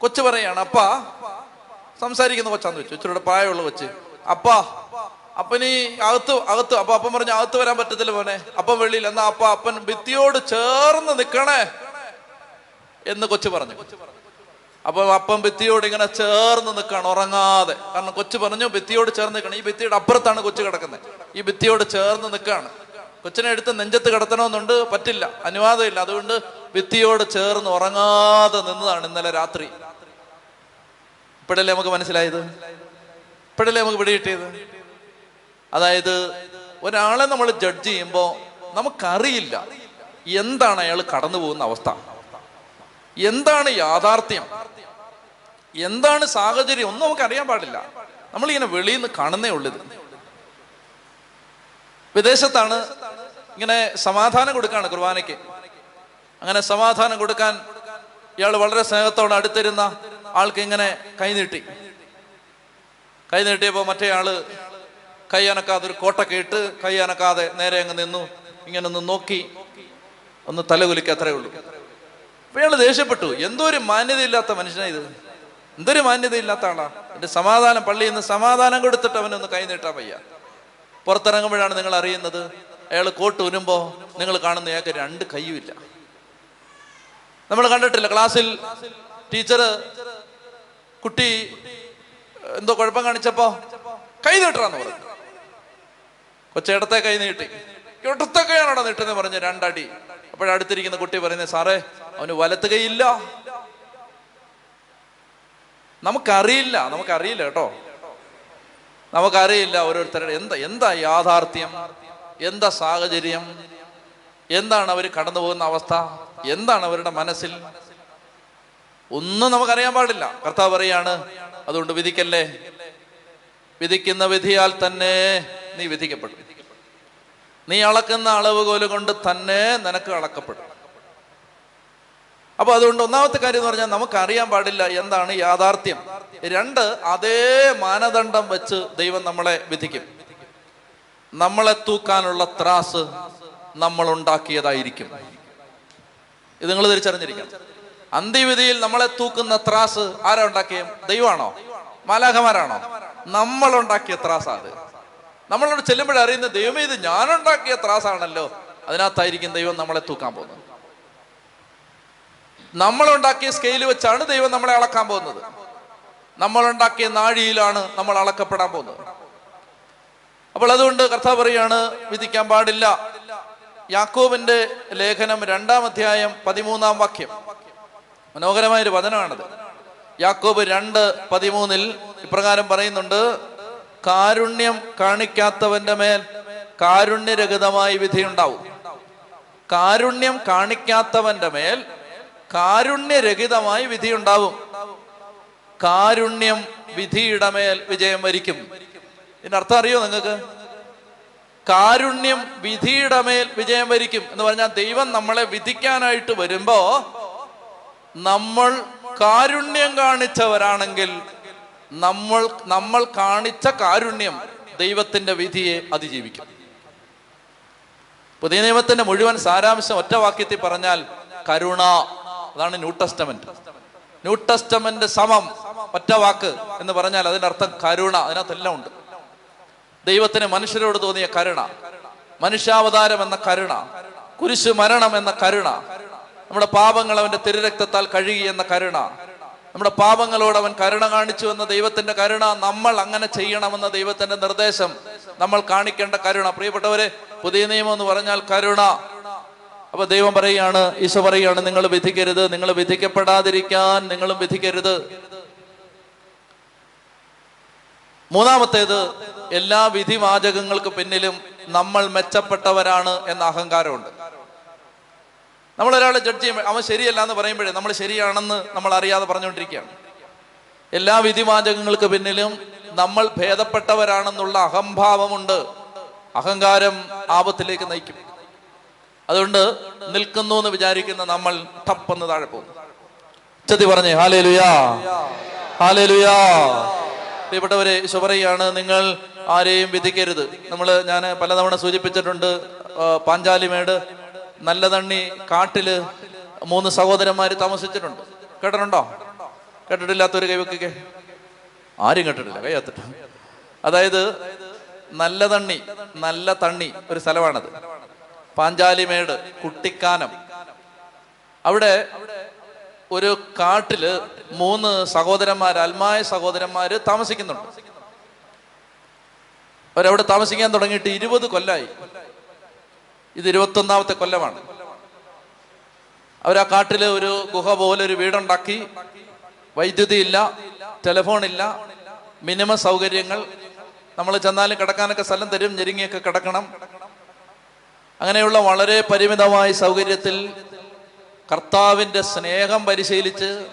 [SPEAKER 1] കൊച്ചു പറയാണ് അപ്പാ സംസാരിക്കുന്ന കൊച്ചാന്ന് വെച്ചു ഇച്ചിരിയുടെ പ്രായമുള്ള കൊച്ച്. അപ്പാ അപ്പനി അകത്ത് അകത്ത് അപ്പൊ അപ്പം പറഞ്ഞു അകത്ത് വരാൻ പറ്റത്തില്ല മോനെ അപ്പൻ വെളിയിൽ എന്നാ അപ്പ അപ്പൻ ഭിത്തിയോട് ചേർന്ന് നിക്കണേ എന്ന് കൊച്ചു പറഞ്ഞു. അപ്പൊ അപ്പം ഭിത്തിയോട് ഇങ്ങനെ ചേർന്ന് നിൽക്കുകയാണ് ഉറങ്ങാതെ. കാരണം കൊച്ചു പറഞ്ഞു ഭിത്തിയോട് ചേർന്ന് നിൽക്കണം. ഈ ഭിത്തിയുടെ അപ്പുറത്താണ് കൊച്ചു കിടക്കുന്നത്. ഈ ഭിത്തിയോട് ചേർന്ന് നിൽക്കുകയാണ് കൊച്ചിനെ എടുത്ത് നെഞ്ചത്ത് കിടത്തണമെന്നുണ്ട് പറ്റില്ല അനുവാദമില്ല. അതുകൊണ്ട് ഭിത്തിയോട് ചേർന്ന് ഉറങ്ങാതെ നിന്നതാണ് ഇന്നലെ രാത്രി. ഇപ്പോഴല്ലേ നമുക്ക് മനസ്സിലായത്? ഇപ്പോഴല്ലേ നമുക്ക് പിടികിട്ടിയത്? അതായത് ഒരാളെ നമ്മൾ ജഡ്ജ് ചെയ്യുമ്പോൾ നമുക്കറിയില്ല എന്താണ് അയാൾ കടന്നു പോകുന്ന അവസ്ഥ. എന്താണ് യാഥാർത്ഥ്യം? എന്താണ് സാഹചര്യം? ഒന്നും നമുക്ക് അറിയാൻ പാടില്ല. നമ്മളിങ്ങനെ വെളിയിൽ നിന്ന് കാണുന്നേ ഉള്ളത് വിദേശത്താണ് ഇങ്ങനെ സമാധാനം കൊടുക്കാണ് കുർബാനയ്ക്ക്. അങ്ങനെ സമാധാനം കൊടുക്കാൻ ഇയാൾ വളരെ സ്നേഹത്തോടെ അടുത്തിരുന്ന ആൾക്ക് ഇങ്ങനെ കൈനീട്ടി കൈ നീട്ടിയപ്പോൾ മറ്റേ ആൾ കൈ അനക്കാതെ ഒരു കോട്ടൊക്കെ ഇട്ട് കൈ അനക്കാതെ നേരെ അങ്ങ് നിന്നു. ഇങ്ങനെ ഒന്ന് നോക്കി. ഒന്ന് തലകുലിക്ക് അത്രേ ഉള്ളൂ. അപ്പൊ ഇയാൾ ദേഷ്യപ്പെട്ടു. എന്തോ ഒരു മാന്യതയില്ലാത്ത മനുഷ്യനാ ഇത്. എന്തൊരു മാന്യതയില്ലാത്ത ആളാ. എന്റെ സമാധാനം പള്ളിയിൽ നിന്ന് സമാധാനം കൊടുത്തിട്ട് അവനൊന്ന് കൈ വയ്യ. പുറത്തിറങ്ങുമ്പോഴാണ് നിങ്ങൾ അറിയുന്നത്? അയാൾ കോട്ട് ഉരുമ്പോ നിങ്ങൾ കാണുന്ന അയാൾക്ക് രണ്ട് കൈയുമില്ല. നമ്മൾ കണ്ടിട്ടില്ല ക്ലാസ്സിൽ ടീച്ചർ കുട്ടി എന്തോ കുഴപ്പം കാണിച്ചപ്പോ കൈ നീട്ടറാന്ന് പറഞ്ഞു. കൊച്ചേടത്തെ കൈ നീട്ടി. ഇടത്തെ കൈയാണോ നീട്ടെന്ന് പറഞ്ഞു രണ്ടടി. അപ്പോഴടുത്തിരിക്കുന്ന കുട്ടി പറയുന്നത് സാറേ അവന് വലത്ത് കൈയില്ല. നമുക്കറിയില്ല നമുക്കറിയില്ല കേട്ടോ. നമുക്കറിയില്ല ഓരോരുത്തരുടെ എന്താ എന്താ യാഥാർത്ഥ്യം? എന്താ സാഹചര്യം? എന്താണ് അവർ കടന്നു പോകുന്ന അവസ്ഥ? എന്താണ് അവരുടെ മനസ്സിൽ? ഒന്നും നമുക്കറിയാൻ പാടില്ല. കർത്താവ് പറയാണ് അതുകൊണ്ട് വിധിക്കല്ലേ? വിധിക്കുന്ന വിധിയാൽ തന്നെ നീ വിധിക്കപ്പെടും. നീ അളക്കുന്ന അളവുകോൽ കൊണ്ട് തന്നെ നിനക്ക് അളക്കപ്പെടും. അപ്പൊ അതുകൊണ്ട് ഒന്നാമത്തെ കാര്യം എന്ന് പറഞ്ഞാൽ നമുക്ക് അറിയാൻ പാടില്ല എന്താണ് യാഥാർത്ഥ്യം. രണ്ട് അതേ മാനദണ്ഡം വെച്ച് ദൈവം നമ്മളെ വിധിക്കും. നമ്മളെ തൂക്കാനുള്ള ത്രാസ് നമ്മൾ ഉണ്ടാക്കിയതായിരിക്കും ഇത് നിങ്ങൾ തിരിച്ചറിഞ്ഞിരിക്കണം. അന്ത്യവിധിയിൽ നമ്മളെ തൂക്കുന്ന ത്രാസ് ആരാ ഉണ്ടാക്കിയ? ദൈവമാണോ? മാലാഖമാരാണോ? നമ്മൾ ഉണ്ടാക്കിയ ത്രാസാണ് നമ്മളോട് ചെല്ലുമ്പോഴറിയുന്ന ദൈവം ദൈവമേ ഇത് ഞാനുണ്ടാക്കിയ ത്രാസാണല്ലോ. അതിനകത്തായിരിക്കും ദൈവം നമ്മളെ തൂക്കാൻ പോകുന്നത്. നമ്മളുണ്ടാക്കിയ സ്കെയിൽ വെച്ചാണ് ദൈവം നമ്മളെ അളക്കാൻ പോകുന്നത്. നമ്മളുണ്ടാക്കിയ നാഴിയിലാണ് നമ്മൾ അളക്കപ്പെടാൻ പോകുന്നത്. അപ്പോൾ അതുകൊണ്ട് കർത്താവ് പറയാണ് വിധിക്കാൻ പാടില്ല. യാക്കോബിന്റെ ലേഖനം രണ്ടാം അധ്യായം പതിമൂന്നാം വാക്യം. മനോഹരമായൊരു വചനമാണത്. യാക്കോബ് രണ്ട് പതിമൂന്നിൽ ഇപ്രകാരം പറയുന്നുണ്ട് കാരുണ്യം കാണിക്കാത്തവന്റെ മേൽ കാരുണ്യരഹിതമായി വിധിയുണ്ടാവും. കാരുണ്യം കാണിക്കാത്തവന്റെ മേൽ കാരുണ്യരഹിതമായി വിധിയുണ്ടാവും. കാരുണ്യം വിധിയുടെ മേൽ വിജയം വരിക്കും. ഇതിനർത്ഥം അറിയോ നിങ്ങൾക്ക്? കാരുണ്യം വിധിയുടെ മേൽ വിജയം വരിക്കും എന്ന് പറഞ്ഞാൽ ദൈവം നമ്മളെ വിധിക്കാനായിട്ട് വരുമ്പോ നമ്മൾ കാരുണ്യം കാണിച്ചവരാണെങ്കിൽ നമ്മൾ നമ്മൾ കാണിച്ച കാരുണ്യം ദൈവത്തിന്റെ വിധിയെ അതിജീവിക്കും. പുതിയ നിയമത്തിന്റെ മുഴുവൻ സാരാംശം ഒറ്റ വാക്യത്തിൽ പറഞ്ഞാൽ കരുണ അതാണ് ന്യൂ ടെസ്റ്റമെന്റ്. ന്യൂ ടെസ്റ്റമെന്റ് സമം ഒറ്റ വാക്ക് എന്ന് പറഞ്ഞാൽ അതിന്റെ അർത്ഥം കരുണ അതിനകത്തെല്ലാം ഉണ്ട്. ദൈവത്തിന് മനുഷ്യരോട് തോന്നിയ കരുണ മനുഷ്യാവതാരം എന്ന കരുണ കുരിശു മരണം എന്ന കരുണ നമ്മുടെ പാപങ്ങൾ അവന്റെ തിരുരക്തത്താൽ കഴുകി എന്ന കരുണ നമ്മുടെ പാപങ്ങളോട് അവൻ കരുണ കാണിച്ചു എന്ന ദൈവത്തിന്റെ കരുണ നമ്മൾ അങ്ങനെ ചെയ്യണമെന്ന ദൈവത്തിന്റെ നിർദ്ദേശം നമ്മൾ കാണിക്കേണ്ട കരുണ. പ്രിയപ്പെട്ടവരെ പുതിയ നിയമം എന്ന് പറഞ്ഞാൽ കരുണ. അപ്പൊ ദൈവം പറയുകയാണ് ഈശോ പറയുകയാണ് നിങ്ങൾ വിധിക്കരുത് നിങ്ങൾ വിധിക്കപ്പെടാതിരിക്കാൻ നിങ്ങളും വിധിക്കരുത്. മൂന്നാമത്തേത് എല്ലാ വിധിവാചകങ്ങൾക്ക് പിന്നിലും നമ്മൾ മെച്ചപ്പെട്ടവരാണ് എന്ന അഹങ്കാരമുണ്ട്. നമ്മൾ ഒരാളെ ജഡ്ജ് ചെയ്യുമ്പോൾ അവൻ ശരിയല്ല എന്ന് പറയുമ്പോഴേ നമ്മൾ ശരിയാണെന്ന് നമ്മൾ അറിയാതെ പറഞ്ഞുകൊണ്ടിരിക്കുകയാണ്. എല്ലാ വിധിവാചകങ്ങൾക്ക് പിന്നിലും നമ്മൾ ഭേദപ്പെട്ടവരാണെന്നുള്ള അഹംഭാവമുണ്ട്. അഹങ്കാരം ആപത്തിലേക്ക് നയിക്കും. അതുകൊണ്ട് നിൽക്കുന്നു എന്ന് വിചാരിക്കുന്ന നമ്മൾ ടപ്പെന്ന് താഴെ പോകും ചതി പറഞ്ഞേ ഹാലേ ലുയാ ഹാലേ ലുയാ പ്രിയപ്പെട്ടവരെ ഈശോ നിങ്ങൾ ആരെയും വിധിക്കരുത്. നമ്മൾ ഞാൻ പലതവണ സൂചിപ്പിച്ചിട്ടുണ്ട് പാഞ്ചാലിമേട് നല്ല തണ്ണി കാട്ടിൽ മൂന്ന് സഹോദരന്മാർ താമസിച്ചിട്ടുണ്ട്. കേട്ടിട്ടുണ്ടോ? കേട്ടിട്ടില്ലാത്തൊരു കൈവക്കൊക്കെ? ആരും കേട്ടിട്ടില്ല കൈ കത്തിട്ട് അതായത് നല്ല തണ്ണി നല്ല തണ്ണി ഒരു സ്ഥലമാണത്. പാഞ്ചാലിമേട് കുട്ടിക്കാനം. അവിടെ ഒരു കാട്ടിൽ മൂന്ന് സഹോദരന്മാർ അൽമായ സഹോദരന്മാര് താമസിക്കുന്നുണ്ട്. അവരവിടെ താമസിക്കാൻ തുടങ്ങിയിട്ട് ഇരുപത് കൊല്ലായി. ഇത് ഇരുപത്തൊന്നാമത്തെ കൊല്ലമാണ്. അവരാ കാട്ടിൽ ഒരു ഗുഹ പോലെ ഒരു വീടുണ്ടാക്കി. വൈദ്യുതി ഇല്ല ടെലിഫോൺ ഇല്ല മിനിമം സൗകര്യങ്ങൾ. നമ്മൾ ചെന്നാലും കിടക്കാനൊക്കെ സ്ഥലം തരും ഞെരുങ്ങിയൊക്കെ കിടക്കണം. അങ്ങനെയുള്ള വളരെ പരിമിതമായ സൗകര്യത്തിൽ കർത്താവിന്റെ സ്നേഹം പരിശീലിച്ച്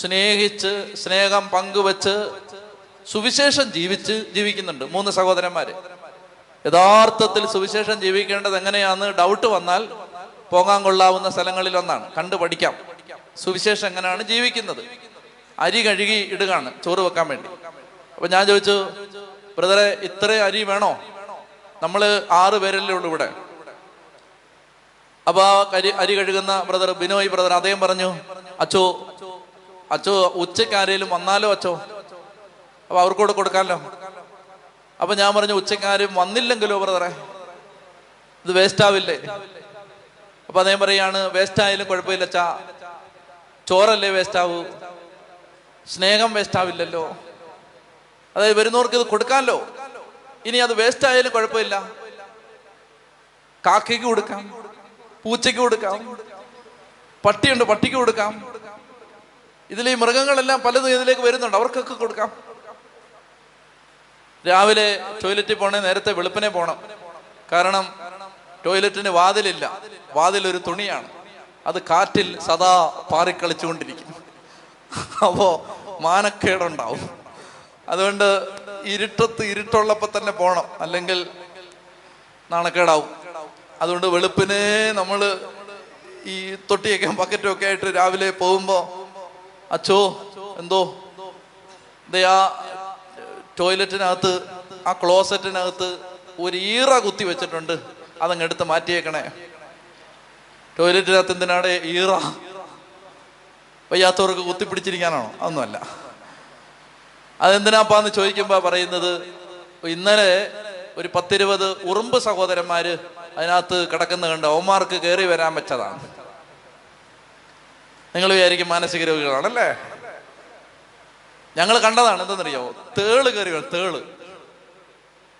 [SPEAKER 1] സ്നേഹിച്ച് സ്നേഹം പങ്കുവച്ച് സുവിശേഷം ജീവിച്ച് ജീവിക്കുന്നുണ്ട് മൂന്ന് സഹോദരന്മാര്. യഥാർത്ഥത്തിൽ സുവിശേഷം ജീവിക്കേണ്ടത് എങ്ങനെയാന്ന് ഡൗട്ട് വന്നാൽ പോകാൻ കൊള്ളാവുന്ന സ്ഥലങ്ങളിൽ ഒന്നാണ്. കണ്ടു പഠിക്കാം. സുവിശേഷം എങ്ങനെയാണ് ജീവിക്കുന്നത്? അരി കഴുകി ഇടുകയാണ് ചോറ് വെക്കാൻ വേണ്ടി. അപ്പൊ ഞാൻ ചോദിച്ചു ബ്രദറെ ഇത്ര അരി വേണോ? നമ്മൾ ആറ് പേരല്ലേ ഉള്ളൂ ഇവിടെ. അപ്പൊ ആ കരി അരി കഴുകുന്ന ബ്രദർ ബിനോയ് ബ്രദർ അദ്ദേഹം പറഞ്ഞു അച്ചോ അച്ചോ ഉച്ചയ്ക്ക് ആരേലും വന്നാലോ അച്ചോ അപ്പൊ അവർക്കൂടെ കൊടുക്കാമല്ലോ അപ്പൊ ഞാൻ പറഞ്ഞു ഉച്ചയ്ക്ക് ആരും വന്നില്ലെങ്കിലോ ബ്രദറെ? ഇത് വേസ്റ്റ് ആവില്ലേ അപ്പൊ അദ്ദേഹം പറയാണ് വേസ്റ്റ് ആയാലും കുഴപ്പമില്ല അച്ഛാ. ചോറല്ലേ വേസ്റ്റ് ആവൂ സ്നേഹം വേസ്റ്റ് ആവില്ലല്ലോ അതായത് വരുന്നവർക്ക് ഇത് കൊടുക്കാമല്ലോ ഇനി അത് വേസ്റ്റ് ആയാലും കുഴപ്പമില്ല. കാക്കയ്ക്ക് കൊടുക്കാം. പൂച്ചയ്ക്ക് കൊടുക്കാം. പട്ടിയുണ്ട് പട്ടിക്ക് കൊടുക്കാം. ഇതിൽ ഈ മൃഗങ്ങളെല്ലാം പലതും ഇതിലേക്ക് വരുന്നുണ്ട്. അവർക്കൊക്കെ കൊടുക്കാം. രാവിലെ ടോയ്ലറ്റിൽ പോണേ നേരത്തെ വെളുപ്പിനെ പോണം. കാരണം ടോയ്ലറ്റിന് വാതിലില്ല. വാതിൽ ഒരു തുണിയാണ്. അത് കാറ്റിൽ സദാ പാറിക്കളിച്ചുകൊണ്ടിരിക്കും. അപ്പോ മാനക്കേടുണ്ടാവും. അതുകൊണ്ട് ഇരുട്ടത്ത് ഇരുട്ടുള്ളപ്പോ തന്നെ പോണം. അല്ലെങ്കിൽ നാണക്കേടാവും. അതുകൊണ്ട് വെളുപ്പിനെ നമ്മൾ ഈ തൊട്ടിയൊക്കെ ബക്കറ്റൊക്കെ ആയിട്ട് രാവിലെ പോകുമ്പോ അച്ചോ എന്തോ? ആ ടോയ്ലറ്റിനകത്ത് ആ ക്ലോസറ്റിനകത്ത് ഒരു ഈറ കുത്തി വെച്ചിട്ടുണ്ട്. അതങ്ങ് എടുത്ത് മാറ്റിയേക്കണേ. ടോയ്ലറ്റിനകത്ത് എന്തിനാടെ ഈറ? വയ്യാത്തവർക്ക് കുത്തിപ്പിടിച്ചിരിക്കാനാണോ അതൊന്നുമല്ല. അതെന്തിനാപ്പാന്ന് ചോദിക്കുമ്പോ പറയുന്നത് ഇന്നലെ ഒരു പത്തിരുപത് ഉറുമ്പ് സഹോദരന്മാര് അതിനകത്ത് കിടക്കുന്ന കണ്ട് അവന്മാർക്ക് കയറി വരാൻ വെച്ചതാണ്. നിങ്ങൾ വിചാരിക്കും മാനസിക രോഗികളാണല്ലേ? ഞങ്ങൾ കണ്ടതാണ് എന്തെന്നറിയോ? തേൾ കയറി വരും തേൾ.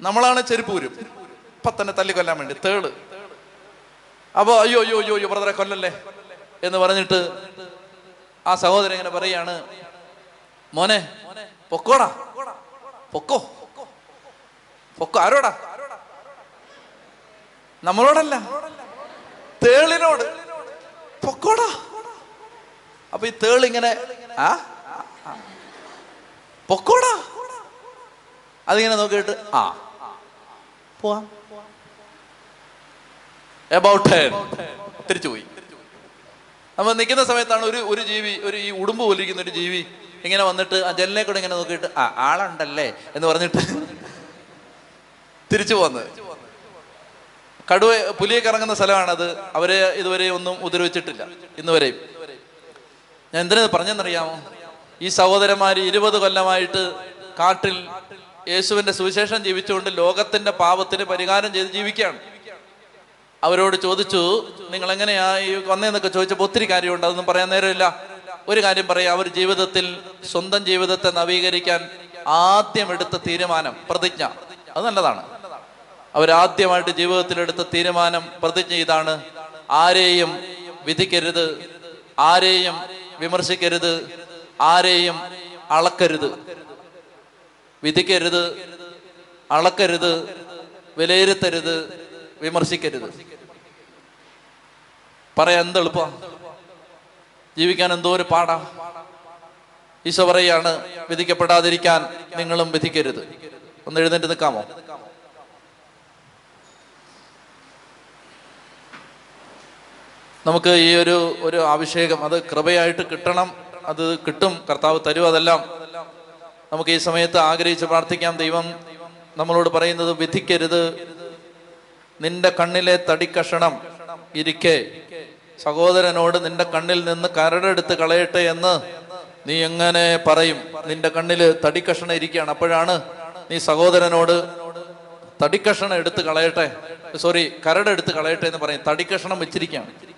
[SPEAKER 1] നമ്മളാണ് ചെരുപ്പൂരും. ഇപ്പൊ തന്നെ തല്ലിക്കൊല്ലാൻ വേണ്ടി തേൾ. അപ്പൊ അയ്യോ അയ്യോ അയ്യോ അയ്യോ ബ്രദറെ കൊല്ലല്ലേ? എന്ന് പറഞ്ഞിട്ട് ആ സഹോദരൻ ഇങ്ങനെ പറയാണ് മോനെ പൊക്കോടാ. പൊക്കോ. പൊക്കോ. ആരോടാ? നമ്മളോടല്ല. തേളിനോട്. പൊക്കോടാ. അപ്പൊ ഈ തേളിങ്ങനെ ആ. പൊക്കോടാ. അതിങ്ങനെ നോക്കിയിട്ട് ആ. പോവാം. എബൌട്ട് തിരിച്ചു പോയി. നമ്മൾ നിൽക്കുന്ന സമയത്താണ് ഒരു ഒരു ജീവി ഒരു ഈ ഉടുമ്പ് പോലിരിക്കുന്ന ഒരു ജീവി ഇങ്ങനെ വന്നിട്ട് ആ ജനലിനെ കൂടെ ഇങ്ങനെ നോക്കിയിട്ട് ആ ആളുണ്ടല്ലേ എന്ന് പറഞ്ഞിട്ട് തിരിച്ചു പോന്നത്. കടുവ പുലിയൊക്കെ ഇറങ്ങുന്ന സ്ഥലമാണത്. അവരെ ഇതുവരെ ഒന്നും ഉപദ്രവിച്ചിട്ടില്ല. ഇന്ന് വരെയും ഞാൻ എന്തിനാ പറഞ്ഞെന്നറിയാമോ? ഈ സഹോദരന്മാർ ഇരുപത് കൊല്ലമായിട്ട് കാട്ടിൽ യേശുവിന്റെ സുവിശേഷം ജീവിച്ചുകൊണ്ട് ലോകത്തിന്റെ പാപത്തിന് പരിഹാരം ചെയ്ത് ജീവിക്കുകയാണ്. അവരോട് ചോദിച്ചു നിങ്ങൾ എങ്ങനെയാ ഈ വന്നേന്നൊക്കെ ചോദിച്ചപ്പോൾ ഒത്തിരി കാര്യമുണ്ട്. അതൊന്നും പറയാൻ നേരമില്ല. ഒരു കാര്യം പറയാം. അവർ ജീവിതത്തിൽ സ്വന്തം ജീവിതത്തെ നവീകരിക്കാൻ ആദ്യം എടുത്ത തീരുമാനം പ്രതിജ്ഞ. അത് നല്ലതാണ്. അവരാദ്യമായിട്ട് ജീവിതത്തിലെടുത്ത തീരുമാനം പ്രതിജ്ഞ ഇതാണ്. ആരെയും വിധിക്കരുത് ആരെയും വിമർശിക്കരുത് ആരെയും അളക്കരുത്. വിധിക്കരുത് അളക്കരുത് വിലയിരുത്തരുത് വിമർശിക്കരുത്. പറയാൻ എന്ത് എളുപ്പം? ജീവിക്കാൻ എന്തോ ഒരു പാടാ. ഈശോ പറയാണ് വിധിക്കപ്പെടാതിരിക്കാൻ നിങ്ങളും വിധിക്കരുത്. ഒന്ന് എഴുന്നേറ്റ് നിൽക്കാമോ? നമുക്ക് ഈ ഒരു ഒരു അഭിഷേകം അത് കൃപയായിട്ട് കിട്ടണം അത് കിട്ടും കർത്താവ് തരും അതെല്ലാം. നമുക്ക് ഈ സമയത്ത് ആഗ്രഹിച്ച് പ്രാർത്ഥിക്കാം ദൈവം നമ്മളോട് പറയുന്നത് വിധിക്കരുത്. നിന്റെ കണ്ണിലെ തടിക്കഷണം ഇരിക്കെ. സഹോദരനോട് നിന്റെ കണ്ണിൽ നിന്ന് കരടെടുത്ത് കളയട്ടെ എന്ന് നീ എങ്ങനെ പറയും? നിന്റെ കണ്ണിൽ തടിക്കഷണം ഇരിക്കുകയാണ്. അപ്പോഴാണ് നീ സഹോദരനോട് തടിക്കഷണം എടുത്ത് കളയട്ടെ. സോറി കരടെടുത്ത് കളയട്ടെ എന്ന് പറയും. തടിക്കഷണം വെച്ചിരിക്കുകയാണ്.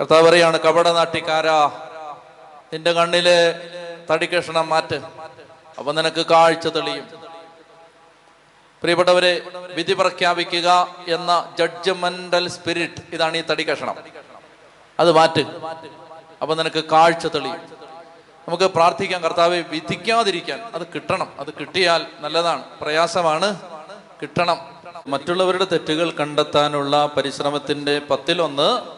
[SPEAKER 1] കർത്താവ് പറയാണ് കപട നാട്ടിക്കാരാ നിന്റെ കണ്ണിലെ തടിക്കഷണം മാറ്റ് അപ്പൊ നിനക്ക് കാഴ്ച തെളിയും. പ്രിയപ്പെട്ടവരെ വിധി പ്രഖ്യാപിക്കുക എന്ന ജഡ്ജ്മെന്റൽ സ്പിരിറ്റ് ഇതാണ് ഈ തടി കഷണം അത് മാറ്റ് അപ്പൊ നിനക്ക് കാഴ്ച തെളിയും. നമുക്ക് പ്രാർത്ഥിക്കാം കർത്താവെ വിധിക്കാതിരിക്കാൻ. അത് കിട്ടണം അത് കിട്ടിയാൽ നല്ലതാണ് പ്രയാസമാണ് കിട്ടണം. മറ്റുള്ളവരുടെ തെറ്റുകൾ കണ്ടെത്താനുള്ള പരിശ്രമത്തിന്റെ പത്തിലൊന്ന്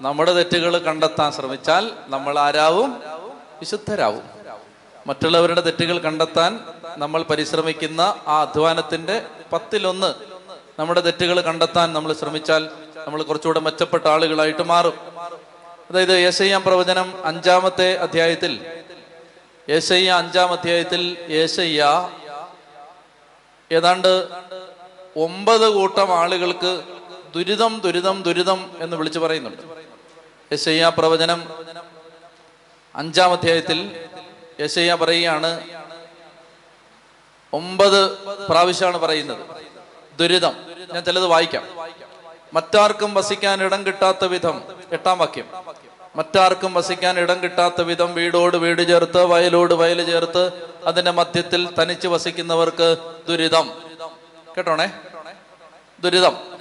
[SPEAKER 1] നമ്മുടെ തെറ്റുകൾ കണ്ടെത്താൻ ശ്രമിച്ചാൽ നമ്മൾ ആരാവും? വിശുദ്ധരാവും. മറ്റുള്ളവരുടെ തെറ്റുകൾ കണ്ടെത്താൻ നമ്മൾ പരിശ്രമിക്കുന്ന ആ അധ്വാനത്തിന്റെ പത്തിലൊന്ന് നമ്മുടെ തെറ്റുകൾ കണ്ടെത്താൻ നമ്മൾ ശ്രമിച്ചാൽ നമ്മൾ കുറച്ചുകൂടെ മെച്ചപ്പെട്ട ആളുകളായിട്ട് മാറും. അതായത് യേശയ്യാം പ്രവചനം അഞ്ചാമത്തെ അധ്യായത്തിൽ യേശയ്യ അഞ്ചാം അധ്യായത്തിൽ യേശയ്യ ഏതാണ്ട് ഒമ്പത് കൂട്ടം ആളുകൾക്ക് ദുരിതം ദുരിതം ദുരിതം എന്ന് വിളിച്ചു പറയുന്നുണ്ട്. യേശയ്യ പ്രവചനം അഞ്ചാം അധ്യായത്തിൽ യശയ്യ പറയുകയാണ്. ഒമ്പത് പ്രാവശ്യമാണ് പറയുന്നത്. ദുരിതം. ഞാൻ ചിലത് വായിക്കാം. മറ്റാർക്കും വസിക്കാൻ ഇടം കിട്ടാത്ത വിധം. എട്ടാം വാക്യം. മറ്റാർക്കും വസിക്കാൻ ഇടം കിട്ടാത്ത വിധം വീടോട് വീട് ചേർത്ത് വയലോട് വയൽ ചേർത്ത് അതിന്റെ മധ്യത്തിൽ തനിച്ച് വസിക്കുന്നവർക്ക് ദുരിതം. കേട്ടോണേ? ദുരിതം.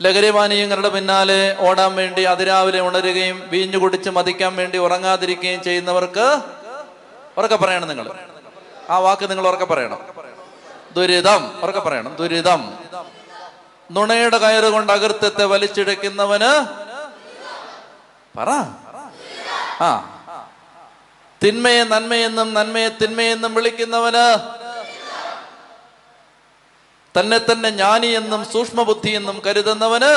[SPEAKER 1] ലഹരിപാനീയങ്ങളുടെ പിന്നാലെ ഓടാൻ വേണ്ടി അതിരാവിലെ ഉണരുകയും വീഞ്ഞു കുടിച്ച് മതിക്കാൻ വേണ്ടി ഉറങ്ങാതിരിക്കുകയും ചെയ്യുന്നവർക്ക് ഉറക്കെ പറയണം നിങ്ങൾ. ആ വാക്ക് നിങ്ങൾ ഉറക്കെ പറയണം. ദുരിതം ഉറക്കെ പറയണം. ദുരിതം. നുണയുടെ കയറ് കൊണ്ട് അകൃത്യത്തെ വലിച്ചിഴക്കുന്നവന് പറ. ആ. തിന്മയെ നന്മയെന്നും നന്മയെ തിന്മയെന്നും വിളിക്കുന്നവന് തന്നെ തന്നെ ജ്ഞാനി എന്നും സൂക്ഷ്മബുദ്ധി എന്നും കരുതുന്നവന്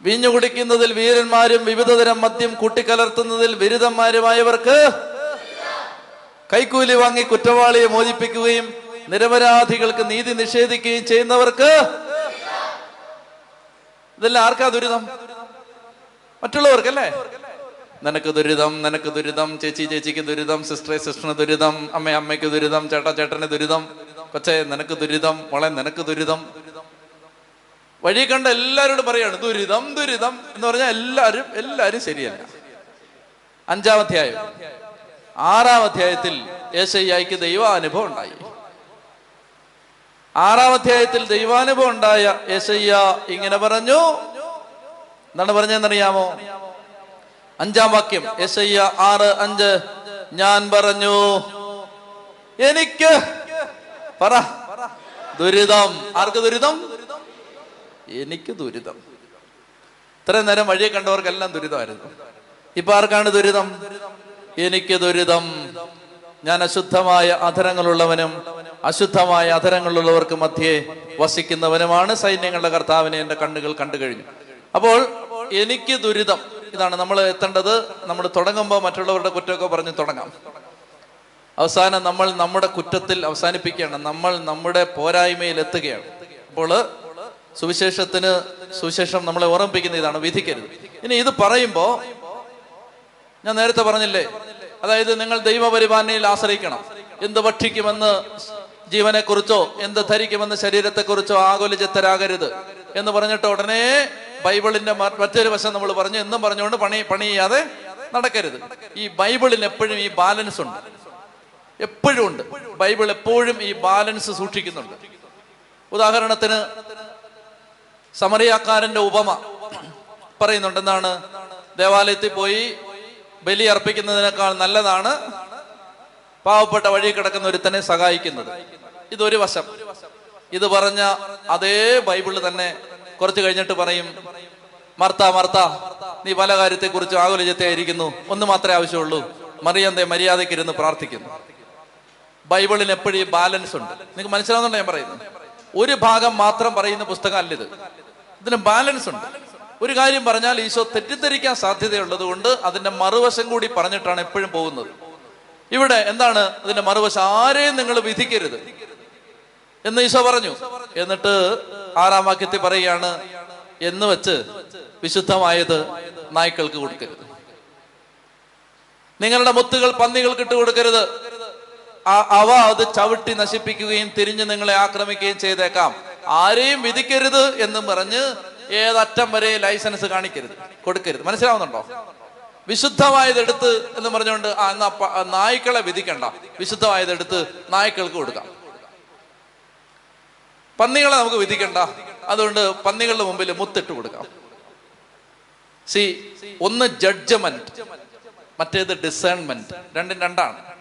[SPEAKER 1] വീഞ്ഞു കുടിക്കുന്നതിൽ വീരന്മാരും വിവിധതരം മദ്യം കൂട്ടിക്കലർത്തുന്നതിൽ ബിരുദന്മാരുമായവർക്ക് കൈക്കൂലി വാങ്ങി കുറ്റവാളിയെ മോചിപ്പിക്കുകയും നിരപരാധികൾക്ക് നീതി നിഷേധിക്കുകയും ചെയ്യുന്നവർക്ക് ഇതെല്ലാം ആർക്കാ ദുരിതം? മറ്റുള്ളവർക്കല്ലേ? നിനക്ക് ദുരിതം നിനക്ക് ദുരിതം ചേച്ചി ചേച്ചിക്ക് ദുരിതം സിസ്റ്ററെ സിസ്റ്ററിന് ദുരിതം അമ്മ അമ്മയ്ക്ക് ദുരിതം ചേട്ടാ ചേട്ടന് ദുരിതം. കൊച്ചേ നിനക്ക് ദുരിതം മോളെ നിനക്ക് ദുരിതം. വഴി കണ്ട എല്ലാവരോടും പറയാണ് ദുരിതം ദുരിതം എന്ന് പറഞ്ഞാൽ എല്ലാവരും എല്ലാവരും ശരിയല്ല. അഞ്ചാം അധ്യായം. ആറാം അധ്യായത്തിൽ ഏശയ്യായിക്ക് ദൈവാനുഭവം ഉണ്ടായി. ആറാം അധ്യായത്തിൽ ദൈവാനുഭവം ഉണ്ടായ യേശയ്യ ഇങ്ങനെ പറഞ്ഞു. എന്താണ് പറഞ്ഞതെന്നറിയാമോ? അഞ്ചാം വാക്യം യേശയ്യ ആറ് അഞ്ച് ഞാൻ പറഞ്ഞു എനിക്ക് പറ. ദുരിതം. ആർക്ക് ദുരിതം? എനിക്ക് ദുരിതം. ഇത്രയും നേരം വഴിയെ കണ്ടവർക്കെല്ലാം ദുരിതമായിരുന്നു. ഇപ്പൊ ആർക്കാണ് ദുരിതം? എനിക്ക് ദുരിതം. ഞാൻ അശുദ്ധമായ അധരങ്ങളുള്ളവനും അശുദ്ധമായ അധരങ്ങളുള്ളവർക്ക് മധ്യേ വസിക്കുന്നവനുമാണ് സൈന്യങ്ങളുടെ കർത്താവിനെ എന്റെ കണ്ണുകൾ കണ്ടു കഴിഞ്ഞു. അപ്പോൾ എനിക്ക് ദുരിതം. ഇതാണ് നമ്മൾ എത്തേണ്ടത്. നമ്മൾ തുടങ്ങുമ്പോൾ മറ്റുള്ളവരുടെ കുറ്റമൊക്കെ പറഞ്ഞ് തുടങ്ങാം. അവസാനം നമ്മൾ നമ്മുടെ കുറ്റത്തിൽ അവസാനിപ്പിക്കുകയാണ്. നമ്മൾ നമ്മുടെ പോരായ്മയിൽ എത്തുകയാണ്. അപ്പോൾ സുവിശേഷത്തിന് സുവിശേഷം നമ്മളെ ഓർമ്മിപ്പിക്കുന്ന ഇതാണ്. വിധിക്കരുത്. ഇനി ഇത് പറയുമ്പോൾ ഞാൻ നേരത്തെ പറഞ്ഞില്ലേ? അതായത് നിങ്ങൾ ദൈവപരിപാലനയിൽ ആശ്രയിക്കണം. എന്ത് ഭക്ഷിക്കുമെന്ന് ജീവനെക്കുറിച്ചോ എന്ത് ധരിക്കുമെന്ന് ശരീരത്തെക്കുറിച്ചോ ആകുലചിത്തരാകരുത് എന്ന് പറഞ്ഞിട്ട് ഉടനെ ബൈബിളിന്റെ മറ്റൊരു വശം നമ്മൾ പറഞ്ഞു. എന്നും പറഞ്ഞുകൊണ്ട് പണി പണി ചെയ്യാതെ നടക്കരുത്. ഈ ബൈബിളിന് എപ്പോഴും ഈ ബാലൻസ് ഉണ്ട്. എപ്പോഴും ഉണ്ട്. ബൈബിൾ എപ്പോഴും ഈ ബാലൻസ് സൂക്ഷിക്കുന്നുണ്ട്. ഉദാഹരണത്തിന് സമറിയാക്കാരന്റെ ഉപമ പറയുന്നുണ്ട്. എന്താണ്? ദേവാലയത്തിൽ പോയി ബലി അർപ്പിക്കുന്നതിനേക്കാൾ നല്ലതാണ് പാവപ്പെട്ട വഴി കിടക്കുന്ന ഒരുത്തനെ സഹായിക്കുന്നത്. ഇതൊരു വശം. ഇത് പറഞ്ഞ അതേ ബൈബിൾ തന്നെ കുറച്ച് കഴിഞ്ഞിട്ട് പറയും മർത്ത മർത്ത നീ പല കാര്യത്തെക്കുറിച്ച് ആകുലചിത്തയായിരിക്കുന്നു. ഒന്ന് മാത്രമേ ആവശ്യമുള്ളൂ. മറിയന്തേ മര്യാദയ്ക്കിരുന്ന് പ്രാർത്ഥിക്കുന്നു. ബൈബിളിന് എപ്പോഴും ബാലൻസ് ഉണ്ട്. നിങ്ങൾക്ക് മനസ്സിലാവുന്നുണ്ടോ ഞാൻ പറയുന്നത്? ഒരു ഭാഗം മാത്രം പറയുന്ന പുസ്തകമല്ല ഇത്. ഇതിന് ബാലൻസ് ഉണ്ട്. ഒരു കാര്യം പറഞ്ഞാൽ ഈശോ തെറ്റിദ്ധരിക്കാൻ സാധ്യതയുള്ളത് കൊണ്ട് അതിന്റെ മറുവശം കൂടി പറഞ്ഞിട്ടാണ് എപ്പോഴും പോകുന്നത്. ഇവിടെ എന്താണ് അതിന്റെ മറുവശം? ആരെയും നിങ്ങൾ വിധിക്കരുത്. എന്ന് ഈശോ പറഞ്ഞു. എന്നിട്ട് ആറാം വാക്യത്തിൽ പറയുകയാണ് എന്ന് വെച്ച് വിശുദ്ധമായത് നായ്ക്കൾക്ക് കൊടുക്കരുത്. നിങ്ങളുടെ മുത്തുകൾ പന്നികൾക്ക് ഇട്ട് കൊടുക്കരുത് അവ അത് ചവിട്ടി നശിപ്പിക്കുകയും തിരിഞ്ഞ് നിങ്ങളെ ആക്രമിക്കുകയും ചെയ്തേക്കാം. ആരെയും വിധിക്കരുത് എന്ന് പറഞ്ഞ് ഏതറ്റം വരെ ലൈസൻസ് കാണിക്കരുത്. കൊടുക്കരുത്. മനസ്സിലാവുന്നുണ്ടോ? വിശുദ്ധമായത് എടുത്ത് എന്ന് പറഞ്ഞുകൊണ്ട് ആ എന്നാ നായ്ക്കളെ വിധിക്കണ്ട. വിശുദ്ധമായത് എടുത്ത് നായ്ക്കൾക്ക് കൊടുക്കാം. പന്നികളെ നമുക്ക് വിധിക്കണ്ട. അതുകൊണ്ട് പന്നികളുടെ മുമ്പിൽ മുത്തിട്ട് കൊടുക്കാം. സി ഒന്ന് ജഡ്ജ്മെന്റ് മറ്റേത് ഡിസേൺമെന്റ് രണ്ടും രണ്ടാണ്.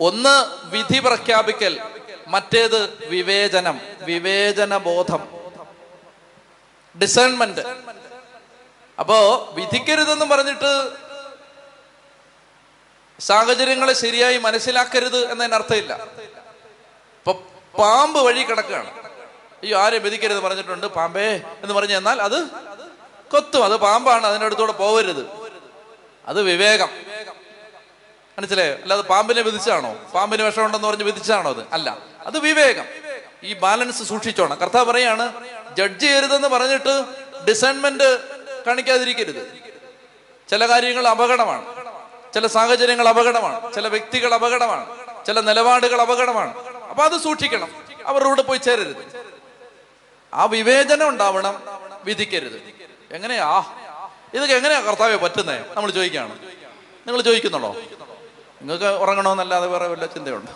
[SPEAKER 1] ഒന്ന് വിധി പ്രഖ്യാപിക്കൽ മറ്റേത് വിവേചനം വിവേചന ബോധം ഡിസേൺമെന്റ് അപ്പോ വിധിക്കരുതെന്ന് പറഞ്ഞിട്ട് സാഹചര്യങ്ങളെ ശരിയായി മനസ്സിലാക്കരുത് എന്നതിന് അർത്ഥമില്ല. ഇപ്പൊ പാമ്പ് വഴി കിടക്കുകയാണ്. അയ്യോ ആരെ വിധിക്കരുത് പറഞ്ഞിട്ടുണ്ട്? പാമ്പേ എന്ന് പറഞ്ഞു എന്നാൽ അത് കൊത്തും. അത് പാമ്പാണ് അതിന്റെ അടുത്തൂടെ പോവരുത്. അത് വിവേകം. മനസ്സിലായോ? അല്ലാതെ പാമ്പിനെ വിധിച്ചാണോ? പാമ്പിന് വിഷമുണ്ടെന്ന് പറഞ്ഞ് വിധിച്ചാണോ അത്? അല്ല. അത് വിവേകം. ഈ ബാലൻസ് സൂക്ഷിച്ചോണം. കർത്താവ് പറയാണ് ജഡ്ജ് ചെയ്യരുതെന്ന് പറഞ്ഞിട്ട് ഡിസൈൻമെന്റ് കാണിക്കാതിരിക്കരുത്. ചില കാര്യങ്ങൾ അപകടമാണ്. ചില സാഹചര്യങ്ങൾ അപകടമാണ്. ചില വ്യക്തികൾ അപകടമാണ്. ചില നിലപാടുകൾ അപകടമാണ്. അപ്പൊ അത് സൂക്ഷിക്കണം. അവരുടെ പോയി ചേരരുത്. ആ വിവേചനം ഉണ്ടാവണം വിധിക്കരുത്. എങ്ങനെയാ? ഇതൊക്കെ എങ്ങനെയാ കർത്താവെ പറ്റുന്നേ? നമ്മൾ ചോദിക്കുകയാണ്. നിങ്ങൾ ചോദിക്കുന്നുണ്ടോ? നിങ്ങൾക്ക് ഉറങ്ങണമെന്നല്ലാതെ വേറെ വല്ല ചിന്തയുണ്ടോ?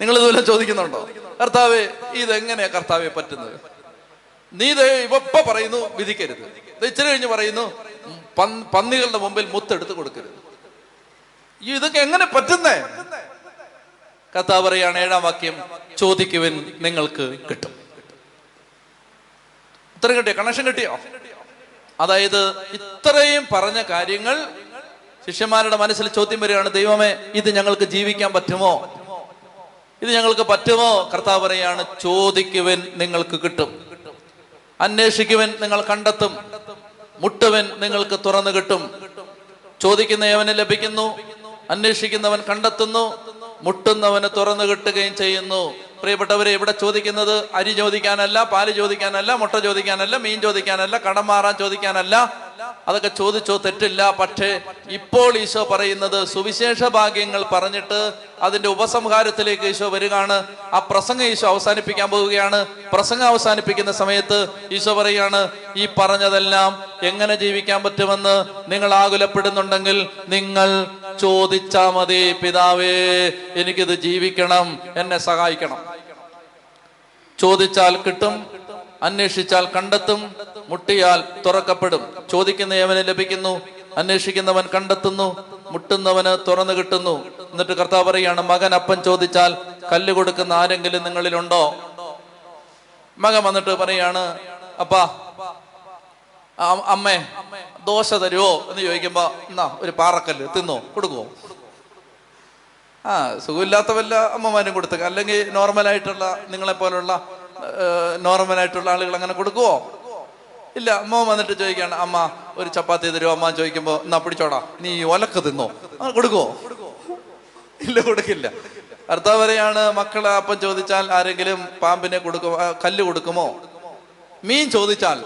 [SPEAKER 1] നിങ്ങൾ ഇതുപോലെ ചോദിക്കുന്നുണ്ടോ? കർത്താവെ ഇതെങ്ങനെയാ കർത്താവെ പറ്റുന്നത്? നീ ഇത് ഇപ്പൊ പറയുന്നു വിധിക്കരുത്. ഇച്ചിരി കഴിഞ്ഞ് പറയുന്നു പന്നികളുടെ മുമ്പിൽ മുത്തെടുത്ത് കൊടുക്കരുത്. ഇതൊക്കെ എങ്ങനെ പറ്റുന്നേ? കർത്താവ് പറയാണ് ഏഴാം വാക്യം ചോദിക്കുവൻ നിങ്ങൾക്ക് കിട്ടും. ഉത്തരം കിട്ടിയോ? കണക്ഷൻ കിട്ടിയോ? അതായത് ഇത്രയും പറഞ്ഞ കാര്യങ്ങൾ ശിഷ്യന്മാരുടെ മനസ്സിൽ ചോദ്യം വരികയാണ് ദൈവമേ ഇത് ഞങ്ങൾക്ക് ജീവിക്കാൻ പറ്റുമോ? ഇത് ഞങ്ങൾക്ക് പറ്റുമോ? കർത്താവ് പറയാണ് ചോദിക്കുവൻ നിങ്ങൾക്ക് കിട്ടും. അന്വേഷിക്കുവൻ നിങ്ങൾ കണ്ടെത്തും. മുട്ടുവൻ നിങ്ങൾക്ക് തുറന്നു കിട്ടും. ചോദിക്കുന്നവന് ലഭിക്കുന്നു അന്വേഷിക്കുന്നവൻ കണ്ടെത്തുന്നു മുട്ടുന്നവന് തുറന്നു കിട്ടുകയും ചെയ്യുന്നു. പ്രിയപ്പെട്ടവരെ ഇവിടെ ചോദിക്കുന്നത് അരി ചോദിക്കാനല്ല പാൽ ചോദിക്കാനല്ല മുട്ട ചോദിക്കാനല്ല മീൻ ചോദിക്കാനല്ല കടം മാറാൻ ചോദിക്കാനല്ല അതൊക്കെ ചോദിച്ചോ തെറ്റില്ല. പക്ഷേ ഇപ്പോൾ ഈശോ പറയുന്നത് സുവിശേഷ ഭാഗ്യങ്ങൾ പറഞ്ഞിട്ട് അതിന്റെ ഉപസംഹാരത്തിലേക്ക് ഈശോ വരികയാണ്. ആ പ്രസംഗം ഈശോ അവസാനിപ്പിക്കാൻ പോവുകയാണ്. പ്രസംഗം അവസാനിപ്പിക്കുന്ന സമയത്ത് ഈശോ പറയാണ് ഈ പറഞ്ഞതെല്ലാം എങ്ങനെ ജീവിക്കാൻ പറ്റുമെന്ന് നിങ്ങൾ ആകുലപ്പെടുന്നുണ്ടെങ്കിൽ നിങ്ങൾ ചോദിച്ചാ മതി പിതാവേ എനിക്കിത് ജീവിക്കണം എന്നെ സഹായിക്കണം. ചോദിച്ചാൽ കിട്ടും അന്വേഷിച്ചാൽ കണ്ടെത്തും മുട്ടിയാൽ തുറക്കപ്പെടും. ചോദിക്കുന്ന യവന് ലഭിക്കുന്നു അന്വേഷിക്കുന്നവൻ കണ്ടെത്തുന്നു മുട്ടുന്നവന് തുറന്നു കിട്ടുന്നു. എന്നിട്ട് കർത്താവ് പറയാണ് മകൻ അപ്പൻ ചോദിച്ചാൽ കല്ല് കൊടുക്കുന്ന ആരെങ്കിലും നിങ്ങളിലുണ്ടോ? മകൻ വന്നിട്ട് പറയാണ് അപ്പാ അമ്മേ ദോശ തരുവോ? എന്ന് ചോദിക്കുമ്പോ എന്നാ ഒരു പാറക്കല്ല് തിന്നോ കൊടുക്കുവോ? ആ സുഖമില്ലാത്ത വല്ല അമ്മമാരും കൊടുത്തു അല്ലെങ്കിൽ നോർമലായിട്ടുള്ള നിങ്ങളെ പോലുള്ള നോർമലായിട്ടുള്ള ആളുകൾ അങ്ങനെ കൊടുക്കുവോ? ഇല്ല അമ്മ വന്നിട്ട് ചോദിക്കാണ് അമ്മ ഒരു ചപ്പാത്തി തരുമോ അമ്മ ചോദിക്കുമ്പോ എന്നാ പിടിച്ചോടാ നീ ഒലക്ക തിന്നോ. അങ്ങനെ കൊടുക്കുവോ? ഇല്ല കൊടുക്കില്ല. ഭർത്താവ് പറയാണ് മക്കളെ അപ്പം ചോദിച്ചാൽ ആരെങ്കിലും പാമ്പിനെ കൊടുക്കുമോ കല്ല് കൊടുക്കുമോ? മീൻ ചോദിച്ചാൽ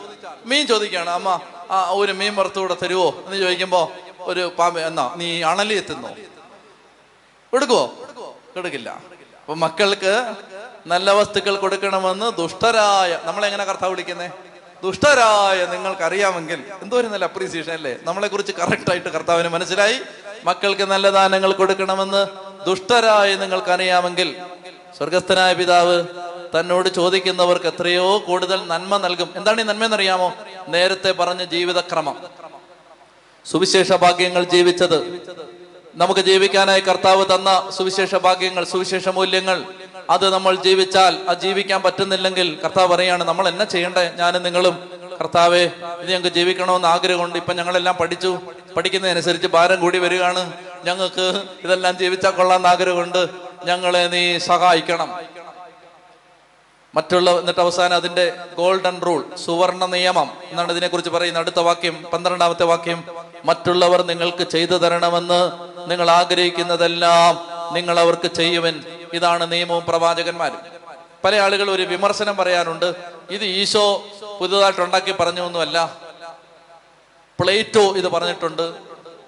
[SPEAKER 1] മീൻ ചോദിക്കാണ് അമ്മ ആ ഒരു മീൻ വറുത്തുകൂടെ തരുവോ? എന്ന് ചോദിക്കുമ്പോ ഒരു പാമ്പ് എന്നാ നീ അണലി എത്തുന്നു കൊടുക്കുവോ? കൊടുക്കില്ല. അപ്പൊ മക്കൾക്ക് നല്ല വസ്തുക്കൾ കൊടുക്കണമെന്ന് ദുഷ്ടരായ നമ്മളെങ്ങനെ കർത്താവ് വിളിക്കുന്നേ? ദുഷ്ടരായ നിങ്ങൾക്കറിയാമെങ്കിൽ എന്തോ ഒരു നല്ല അപ്രീസിയേഷൻ അല്ലേ? നമ്മളെ കുറിച്ച് കറക്റ്റായിട്ട് കർത്താവിന് മനസ്സിലായി. മക്കൾക്ക് നല്ല ദാനങ്ങൾ കൊടുക്കണമെന്ന് ദുഷ്ടരായ നിങ്ങൾക്കറിയാമെങ്കിൽ സ്വർഗസ്ഥനായ പിതാവ് തന്നോട് ചോദിക്കുന്നവർക്ക് എത്രയോ കൂടുതൽ നന്മ നൽകും. എന്താണ് ഈ നന്മ എന്നറിയാമോ നേരത്തെ പറഞ്ഞ ജീവിതക്രമം. സുവിശേഷ ഭാഗ്യങ്ങൾ ജീവിച്ചത്. നമുക്ക് ജീവിക്കാനായി കർത്താവ് തന്ന സുവിശേഷ ഭാഗ്യങ്ങൾ സുവിശേഷ മൂല്യങ്ങൾ അത് നമ്മൾ ജീവിച്ചാൽ അത് ജീവിക്കാൻ പറ്റുന്നില്ലെങ്കിൽ കർത്താവ് പറയാണ് നമ്മൾ എന്നെ ചെയ്യണ്ടേ? ഞാനും നിങ്ങളും. കർത്താവെ ഇത് ഞങ്ങൾക്ക് ജീവിക്കണമെന്ന് ആഗ്രഹമുണ്ട്. ഇപ്പൊ ഞങ്ങളെല്ലാം പഠിച്ചു. പഠിക്കുന്നതനുസരിച്ച് ഭാരം കൂടി വരികയാണ്. ഞങ്ങൾക്ക് ഇതെല്ലാം ജീവിച്ചാൽ കൊള്ളാമെന്ന് ആഗ്രഹമുണ്ട്. ഞങ്ങളെ നീ സഹായിക്കണം. മറ്റുള്ള എന്നിട്ട് അവസാനം അതിന്റെ ഗോൾഡൻ റൂൾ സുവർണ നിയമം എന്നാണ് ഇതിനെക്കുറിച്ച് പറയുന്നത്. അടുത്ത വാക്യം പന്ത്രണ്ടാമത്തെ വാക്യം. മറ്റുള്ളവർ നിങ്ങൾക്ക് ചെയ്തു തരണമെന്ന് നിങ്ങൾ ആഗ്രഹിക്കുന്നതെല്ലാം നിങ്ങൾ അവർക്ക് ചെയ്യുവൻ. ഇതാണ് നിയമവും പ്രവാചകന്മാരും. പല ആളുകൾ ഒരു വിമർശനം പറയാനുണ്ട് ഇത് ഈശോ പുതുതായിട്ട് ഉണ്ടാക്കി പറഞ്ഞൊന്നുമല്ല. പ്ലേറ്റോ ഇത് പറഞ്ഞിട്ടുണ്ട്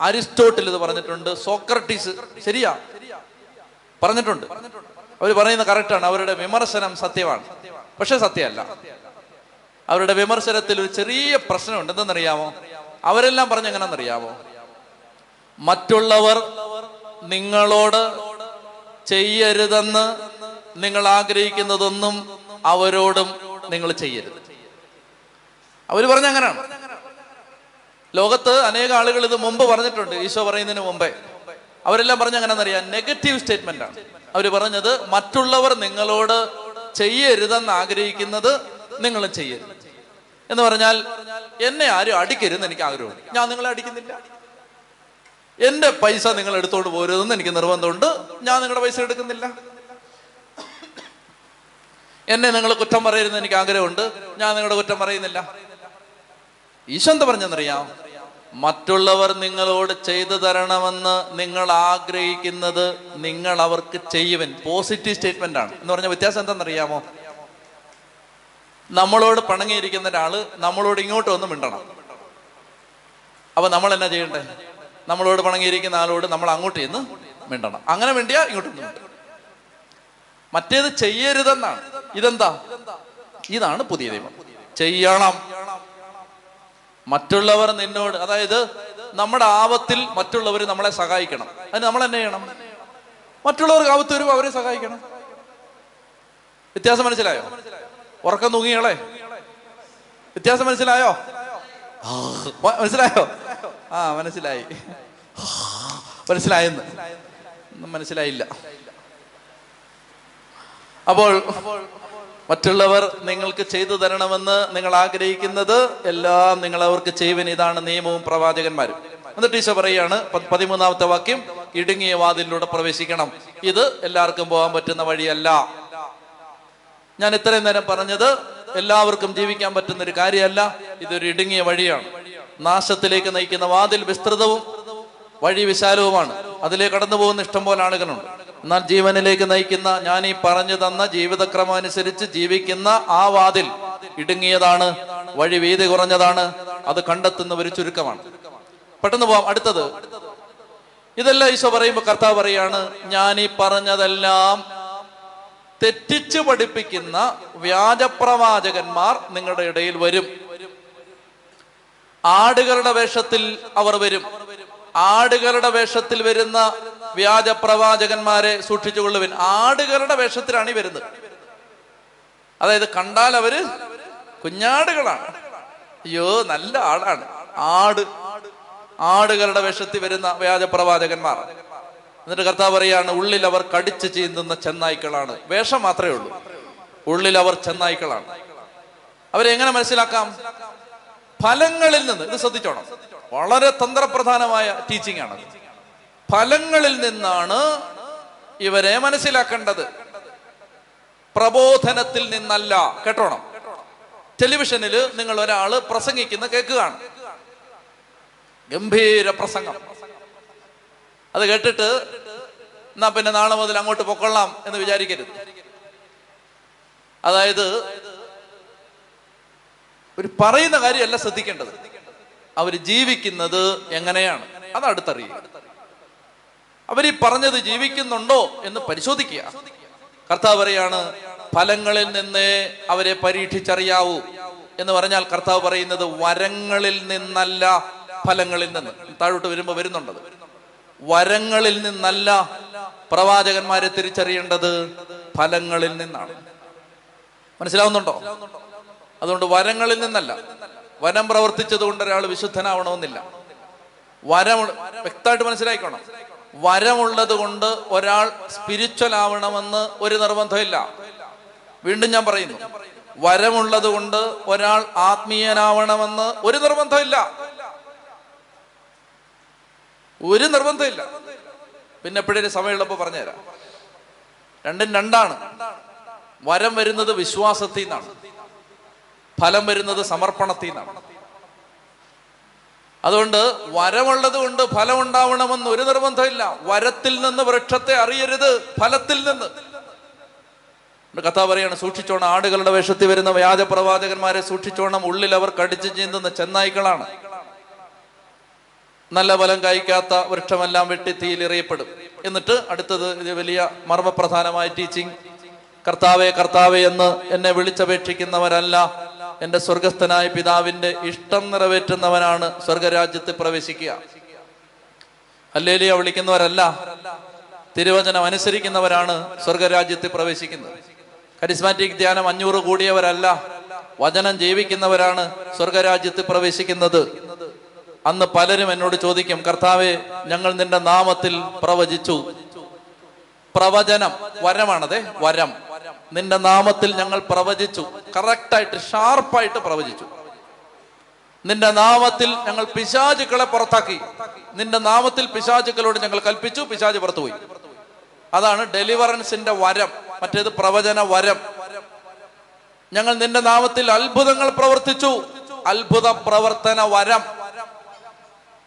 [SPEAKER 1] അരിസ്റ്റോട്ടിൽ ഇത് പറഞ്ഞിട്ടുണ്ട് സോക്രട്ടീസ് ശരിയാ പറഞ്ഞിട്ടുണ്ട്. അവർ പറയുന്നത് കറക്റ്റാണ് അവരുടെ വിമർശനം സത്യമാണ്. പക്ഷെ സത്യമല്ല. അവരുടെ വിമർശനത്തിൽ ഒരു ചെറിയ പ്രശ്നമുണ്ട് എന്തെന്നറിയാമോ? അവരെല്ലാം പറഞ്ഞെങ്ങനെന്നറിയാമോ മറ്റുള്ളവർ നിങ്ങളോട് ചെയ്യരുതെന്ന് നിങ്ങൾ ആഗ്രഹിക്കുന്നതൊന്നും അവരോടും നിങ്ങൾ ചെയ്യരുത്. അവർ പറഞ്ഞ അങ്ങനെയാണ് ലോകത്ത് അനേക ആളുകൾ ഇത് മുമ്പ് പറഞ്ഞിട്ടുണ്ട് ഈശോ പറയുന്നതിന് മുമ്പേ. അവരെല്ലാം പറഞ്ഞ എങ്ങനെയാണെന്നറിയാം നെഗറ്റീവ് സ്റ്റേറ്റ്മെന്റ് ആണ്. അവർ പറഞ്ഞത് മറ്റുള്ളവർ നിങ്ങളോട് ചെയ്യരുതെന്ന് ആഗ്രഹിക്കുന്നത് നിങ്ങൾ ചെയ്യരുത്. എന്ന് പറഞ്ഞാൽ എന്നെ ആരും അടിക്കരുതെന്ന് എനിക്ക് ആഗ്രഹമുണ്ട്. ഞാൻ നിങ്ങളെ അടിക്കുന്നില്ല. എന്റെ പൈസ നിങ്ങൾ എടുത്തോണ്ട് പോരുതെന്ന് എനിക്ക് നിർബന്ധമുണ്ട്. ഞാൻ നിങ്ങളുടെ പൈസ എടുക്കുന്നില്ല. എന്നെ നിങ്ങൾ കുറ്റം പറയരുതെന്ന് എനിക്ക് ആഗ്രഹമുണ്ട്. ഞാൻ നിങ്ങളുടെ കുറ്റം പറയുന്നില്ല. ഈശോ എന്താ പറഞ്ഞെന്നറിയാം? മറ്റുള്ളവർ നിങ്ങളോട് ചെയ്തു തരണമെന്ന് നിങ്ങൾ ആഗ്രഹിക്കുന്നത് നിങ്ങൾ അവർക്ക് ചെയ്യുവൻ. പോസിറ്റീവ് സ്റ്റേറ്റ്മെന്റ് ആണ്. എന്ന് പറഞ്ഞ വ്യത്യാസം എന്താണെന്നറിയാമോ? നമ്മളോട് പണങ്ങിയിരിക്കുന്ന ഒരാൾ നമ്മളോട് ഇങ്ങോട്ട് വന്ന് മിണ്ടണം. അപ്പൊ നമ്മൾ എന്നാ ചെയ്യണ്ടേ? നമ്മളോട് പണങ്ങിയിരിക്കുന്ന ആളോട് നമ്മൾ അങ്ങോട്ട് ചെന്ന് മിണ്ടണം. അങ്ങനെ വേണ്ടിയാ ഇങ്ങോട്ട് മറ്റേത് ചെയ്യരുതെന്നാണ്. ഇതെന്താ? ഇതാണ് പുതിയ ദൈവം ചെയ്യണം. മറ്റുള്ളവർ നിന്നോട് അതായത് നമ്മുടെ ആപത്തിൽ മറ്റുള്ളവർ നമ്മളെ സഹായിക്കണം. അതിന് നമ്മൾ എന്നെ ചെയ്യണം. മറ്റുള്ളവർക്ക് ആപത്ത് വരുമ്പോൾ അവരെ സഹായിക്കണം. വ്യത്യാസം മനസ്സിലായോ? ഉറക്കം തൂങ്ങികളെ വ്യത്യാസം മനസ്സിലായോ? മനസ്സിലായോ? ആ മനസ്സിലായി. മനസ്സിലായെന്ന്. മനസ്സിലായില്ല. അപ്പോൾ മറ്റുള്ളവർ നിങ്ങൾക്ക് ചെയ്തു തരണമെന്ന് നിങ്ങൾ ആഗ്രഹിക്കുന്നത് എല്ലാം നിങ്ങൾ അവർക്ക് ചെയ്യുവൻ ഇതാണ് നിയമവും പ്രവാചകന്മാരും. എന്നിട്ട് ഈശോ പറയാണ് പ- പതിമൂന്നാമത്തെ വാക്യം ഇടുങ്ങിയ വാതിലിലൂടെ പ്രവേശിക്കണം. ഇത് എല്ലാവർക്കും പോകാൻ പറ്റുന്ന വഴിയല്ല. ഞാൻ ഇത്രയും നേരം പറഞ്ഞത് എല്ലാവർക്കും ജീവിക്കാൻ പറ്റുന്ന ഒരു കാര്യമല്ല ഇതൊരു ഇടുങ്ങിയ വഴിയാണ്. നാശത്തിലേക്ക് നയിക്കുന്ന വാതിൽ വിസ്തൃതവും വഴി വിശാലവുമാണ്. അതിലേക്ക് കടന്നു പോകുന്ന ഇഷ്ടം പോലെ ആളുകളുണ്ട്. എന്നാൽ ജീവനിലേക്ക് നയിക്കുന്ന ഞാൻ ഈ പറഞ്ഞു തന്ന ജീവിതക്രമം അനുസരിച്ച് ജീവിക്കുന്ന ആ വാതിൽ ഇടുങ്ങിയതാണ് വഴി വീതി കുറഞ്ഞതാണ് അത് കണ്ടെത്തുന്ന ഒരു ചുരുക്കമാണ്. പെട്ടെന്ന് പോവാം. അടുത്തത്. ഇതെല്ലാം ഈശോ പറയുമ്പോൾ കർത്താവ് പറയാണ് ഞാൻ ഈ പറഞ്ഞതെല്ലാം തെറ്റിച്ചു പഠിപ്പിക്കുന്ന വ്യാജപ്രവാചകന്മാർ നിങ്ങളുടെ ഇടയിൽ വരും. ആടുകളുടെ വേഷത്തിൽ അവർ വരും. ആടുകളുടെ വേഷത്തിൽ വരുന്ന വ്യാജ പ്രവാചകന്മാരെ സൂക്ഷിച്ചുകൊള്ളുവിൻ ആടുകളുടെ വേഷത്തിലാണ് ഈ വരുന്നത്. അതായത് കണ്ടാൽ അവർ കുഞ്ഞാടുകളാണ്. അയ്യോ നല്ല ആടാണ്. ആട് ആടുകളുടെ വേഷത്തിൽ വരുന്ന വ്യാജ പ്രവാചകന്മാർ. എന്നിട്ട് കർത്താവ് പറയാണ് ഉള്ളിൽ അവർ കടിച്ചു ചീന്തുന്ന ചെന്നായ്ക്കളാണ്. വേഷം മാത്രമേ ഉള്ളൂ. ഉള്ളിൽ അവർ ചെന്നായ്ക്കളാണ്. അവരെങ്ങനെ മനസ്സിലാക്കാം? ഫലങ്ങളിൽ നിന്ന് ഇത് ശ്രദ്ധിച്ചോണം. വളരെ തന്ത്രപ്രധാനമായ ടീച്ചിങ് ആണ് ഫലങ്ങളിൽ നിന്നാണ് ഇവരെ മനസ്സിലാക്കേണ്ടത്. പ്രബോധനത്തിൽ നിന്നല്ല കേട്ടോണം. ടെലിവിഷനിൽ നിങ്ങൾ ഒരാൾ പ്രസംഗിക്കുന്ന കേൾക്കുകയാണ്. ഗംഭീര പ്രസംഗം. അത് കേട്ടിട്ട് എന്നാ പിന്നെ നാളെ മുതൽ അങ്ങോട്ട് പൊക്കൊള്ളാം എന്ന് വിചാരിക്കരുത്. അതായത് ഒരു പറയുന്ന കാര്യമല്ല ശ്രദ്ധിക്കേണ്ടത്. അവർ ജീവിക്കുന്നത് എങ്ങനെയാണ്? അത് അടുത്തറിയുക. ഈ പറഞ്ഞത് ജീവിക്കുന്നുണ്ടോ എന്ന് പരിശോധിക്കുക. കർത്താവ് പറയാണ് ഫലങ്ങളിൽ നിന്ന് അവരെ പരീക്ഷിച്ചറിയാവൂ. എന്ന് പറഞ്ഞാൽ കർത്താവ് പറയുന്നത് വരങ്ങളിൽ നിന്നല്ല ഫലങ്ങളിൽ നിന്ന്. താഴോട്ട് വരുമ്പോൾ വരുന്നുണ്ടത്. വരങ്ങളിൽ നിന്നല്ല പ്രവാചകന്മാരെ തിരിച്ചറിയേണ്ടത് ഫലങ്ങളിൽ നിന്നാണ്. മനസ്സിലാവുന്നുണ്ടോ? അതുകൊണ്ട് വരങ്ങളിൽ നിന്നല്ല. വനം പ്രവർത്തിച്ചത് കൊണ്ട് ഒരാൾ വിശുദ്ധനാവണമെന്നില്ല. വരം വ്യക്തമായിട്ട് മനസ്സിലാക്കണം വരമുള്ളത് കൊണ്ട് ഒരാൾ സ്പിരിച്വൽ ആവണമെന്ന് ഒരു നിർബന്ധമില്ല. വീണ്ടും ഞാൻ പറയുന്നു. വരമുള്ളത് കൊണ്ട് ഒരാൾ ആത്മീയനാവണമെന്ന് ഒരു നിർബന്ധമില്ല. ഒരു നിർബന്ധമില്ല. പിന്നെ എപ്പോഴേ സമയമുള്ളപ്പോ പറഞ്ഞുതരാം. രണ്ടും രണ്ടാണ്. വരം വരുന്നത് വിശ്വാസത്തിൽ നിന്നാണ്. ഫലം വരുന്നത് സമർപ്പണത്തിൽ നിന്നാണ് അതുകൊണ്ട് വരമുള്ളത് കൊണ്ട് ഫലം ഉണ്ടാവണമെന്ന് ഒരു നിർബന്ധമില്ല. വരത്തിൽ നിന്ന് വൃക്ഷത്തെ അറിയരുത് ഫലത്തിൽ നിന്ന്. കഥ പറയാണ് സൂക്ഷിച്ചോണം ആടുകളുടെ വേഷത്തിൽ വരുന്ന വ്യാജ പ്രവാചകന്മാരെ സൂക്ഷിച്ചോണം ഉള്ളിൽ അവർ കടിച്ചു ചീന്തുന്ന ചെന്നായ്ക്കളാണ്. നല്ല ഫലം കായ്ക്കാത്ത വൃക്ഷമെല്ലാം വെട്ടി തീയിലെറിയപ്പെടും എന്നിട്ട് അടുത്തത് വലിയ മർമ്മപ്രധാനമായ ടീച്ചിങ് കർത്താവെ കർത്താവെ എന്ന് എന്നെ വിളിച്ചപേക്ഷിക്കുന്നവരല്ല എന്റെ സ്വർഗസ്ഥനായ പിതാവിന്റെ ഇഷ്ടം നിറവേറ്റുന്നവനാണ് സ്വർഗരാജ്യത്ത് പ്രവേശിക്കുക. അല്ലേലിയ വിളിക്കുന്നവരല്ല. തിരുവചനം അനുസരിക്കുന്നവരാണ് സ്വർഗരാജ്യത്തിൽ പ്രവേശിക്കുന്നത്. കരിസ്മാറ്റിക് ധ്യാനം അഞ്ഞൂറ് കൂടിയവരല്ല. വചനം ജീവിക്കുന്നവരാണ് സ്വർഗരാജ്യത്തിൽ പ്രവേശിക്കുന്നത്. അന്ന് പലരും എന്നോട് ചോദിക്കും കർത്താവെ ഞങ്ങൾ നിന്റെ നാമത്തിൽ പ്രവചിച്ചു. പ്രവചനം വരമാണതേ വരം. നിന്റെ നാമത്തിൽ ഞങ്ങൾ പ്രവചിച്ചു. കറക്റ്റായിട്ട് ഷാർപ്പായിട്ട് പ്രവചിച്ചു. നിന്റെ നാമത്തിൽ ഞങ്ങൾ പിശാചുക്കളെ പുറത്താക്കി. നിന്റെ നാമത്തിൽ പിശാചുക്കളോട് ഞങ്ങൾ കൽപ്പിച്ചു പിശാജ് പുറത്തുപോയി. അതാണ് ഡെലിവറൻസിന്റെ വരം മറ്റേത് പ്രവചന വരം. ഞങ്ങൾ നിന്റെ നാമത്തിൽ അത്ഭുതങ്ങൾ പ്രവർത്തിച്ചു. അത്ഭുത പ്രവർത്തന വരം.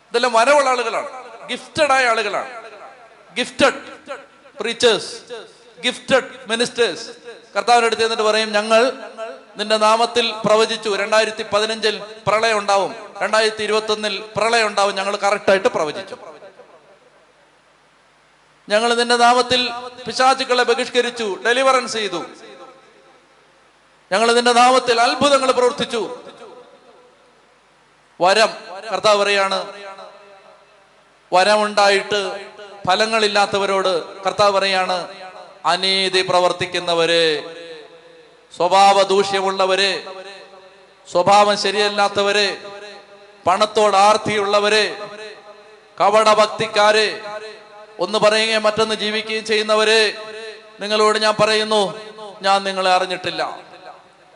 [SPEAKER 1] ഇതെല്ലാം വരവുള്ള ആളുകളാണ്. ഗിഫ്റ്റഡ് ആയ ആളുകളാണ്. ഗിഫ്റ്റഡ് പ്രീച്ചേഴ്സ് ഗിഫ്റ്റഡ് മിനിസ്റ്റേഴ്സ് കർത്താവിന്റെ അടുത്ത് എന്നിട്ട് പറയും ഞങ്ങൾ നിന്റെ നാമത്തിൽ പ്രവചിച്ചു. രണ്ടായിരത്തി പതിനഞ്ചിൽ പ്രളയം ഉണ്ടാവും. രണ്ടായിരത്തി ഇരുപത്തി ഒന്നിൽ പ്രളയം ഉണ്ടാവും. ഞങ്ങൾ കറക്റ്റായിട്ട് പ്രവചിച്ചു. ഞങ്ങൾ നിന്റെ നാമത്തിൽ പിശാചുക്കളെ ബഹിഷ്കരിച്ചു ഡെലിവറൻസ് ചെയ്തു. ഞങ്ങൾ നിന്റെ നാമത്തിൽ അത്ഭുതങ്ങൾ പ്രവർത്തിച്ചു. വരം കർത്താവ് പറയാണ് വരമുണ്ടായിട്ട് ഫലങ്ങളില്ലാത്തവരോട് കർത്താവ് പറയാണ് അനീതി പ്രവർത്തിക്കുന്നവര് സ്വഭാവ ദൂഷ്യമുള്ളവര് സ്വഭാവം ശരിയല്ലാത്തവര് പണത്തോട് ആർത്തിയുള്ളവര് കവടഭക്തിക്കാര് ഒന്ന് പറയുകയും മറ്റൊന്ന് ജീവിക്കുകയും ചെയ്യുന്നവര് നിങ്ങളോട് ഞാൻ പറയുന്നു ഞാൻ നിങ്ങളെ അറിഞ്ഞിട്ടില്ല.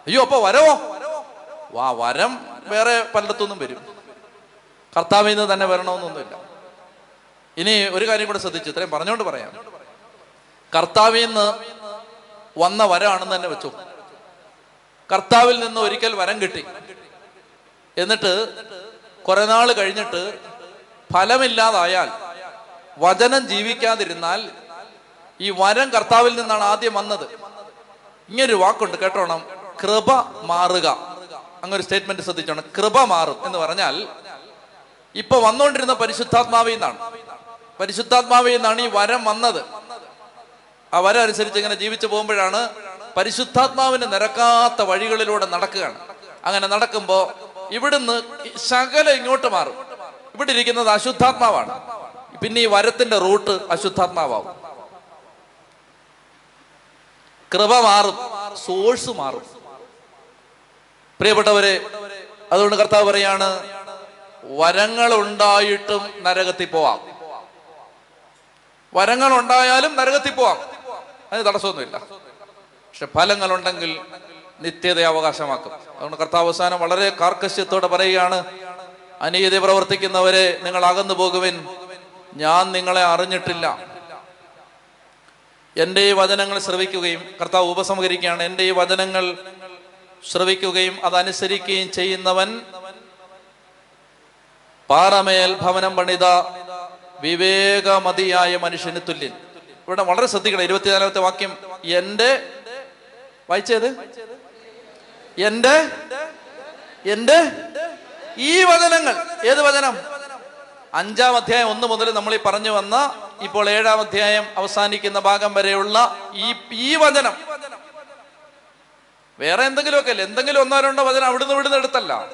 [SPEAKER 1] അയ്യോ അപ്പൊ വരവോ? വാ വരം വേറെ പലയിടത്തുനിന്നും വരും. കർത്താവിൽ നിന്ന് തന്നെ വരണമെന്നൊന്നുമില്ല. ഇനി ഒരു കാര്യം കൂടെ ശ്രദ്ധിച്ചു ഇത്രയും പറഞ്ഞുകൊണ്ട് പറയാം. കർത്താവിൽ നിന്ന് വന്ന വരാണെന്ന് തന്നെ വെച്ചു. കർത്താവിൽ നിന്ന് ഒരിക്കൽ വരം കിട്ടി. എന്നിട്ട് കുറെ നാൾ കഴിഞ്ഞിട്ട് ഫലമില്ലാതായാൽ വചനം ജീവിക്കാതിരുന്നാൽ ഈ വരം കർത്താവിൽ നിന്നാണ് ആദ്യം വന്നത്. ഇങ്ങനൊരു വാക്കുണ്ട് കേട്ടോണം കൃപ മാറുക. അങ്ങൊരു സ്റ്റേറ്റ്മെന്റ് ശ്രദ്ധിച്ചോണം. കൃപ മാറും എന്ന് പറഞ്ഞാൽ ഇപ്പൊ വന്നുകൊണ്ടിരുന്ന പരിശുദ്ധാത്മാവിൽ നിന്നാണ് ഈ വരം വന്നത്. ആ വരനുസരിച്ച് ഇങ്ങനെ ജീവിച്ചു പോകുമ്പോഴാണ് പരിശുദ്ധാത്മാവിന് നിരക്കാത്ത വഴികളിലൂടെ നടക്കുകയാണ്. അങ്ങനെ നടക്കുമ്പോ ഇവിടുന്ന് ശകലം ഇങ്ങോട്ട് മാറും. ഇവിടെ ഇരിക്കുന്നത് അശുദ്ധാത്മാവാണ്. പിന്നെ ഈ വരത്തിന്റെ റൂട്ട് അശുദ്ധാത്മാവാകും കൃപ മാറും സോഴ്സ് മാറും. പ്രിയപ്പെട്ടവരെ അതുകൊണ്ട് കർത്താവ് പറയാണ് വരങ്ങൾ ഉണ്ടായിട്ടും നരകത്തിൽ പോവാം. വരങ്ങൾ ഉണ്ടായാലും നരകത്തിൽ പോവാം. അതിന് തടസ്സമൊന്നുമില്ല. പക്ഷെ ഫലങ്ങളുണ്ടെങ്കിൽ നിത്യത അവകാശമാക്കും. അതുകൊണ്ട് കർത്താവ് വളരെ കാർക്കശ്യത്തോടെ പറയുകയാണ് അനീതി പ്രവർത്തിക്കുന്നവരെ നിങ്ങൾ അകന്നു പോകുവിൻ. ഞാൻ നിങ്ങളെ അറിഞ്ഞിട്ടില്ല. എന്റെ ഈ വചനങ്ങൾ ശ്രവിക്കുകയും കർത്താവ് ഉപസംഹരിക്കുകയാണ്. എന്റെ ഈ വചനങ്ങൾ ശ്രവിക്കുകയും അതനുസരിക്കുകയും ചെയ്യുന്നവൻ പാറമേൽ ഭവനം പണിത വിവേകമതിയായ മനുഷ്യന് തുല്യൻ. ഇവിടെ വളരെ ശ്രദ്ധിക്കണം. ഇരുപത്തിനാലാമത്തെ വാക്യം. എന്റെ വായിച്ചത്? എന്റെ എന്റെ ഈ വചനങ്ങൾ. ഏത് വചനം? അഞ്ചാം അധ്യായം ഒന്ന് മുതൽ നമ്മൾ ഈ പറഞ്ഞു വന്ന ഇപ്പോൾ ഏഴാം അധ്യായം അവസാനിക്കുന്ന ഭാഗം വരെയുള്ള ഈ ഈ വചനം. വേറെ എന്തെങ്കിലുമൊക്കെ അല്ലേ? എന്തെങ്കിലും ഒന്നോ രണ്ടോ വചനം അവിടുന്ന് ഇവിടുന്ന് എടുത്തല്ല.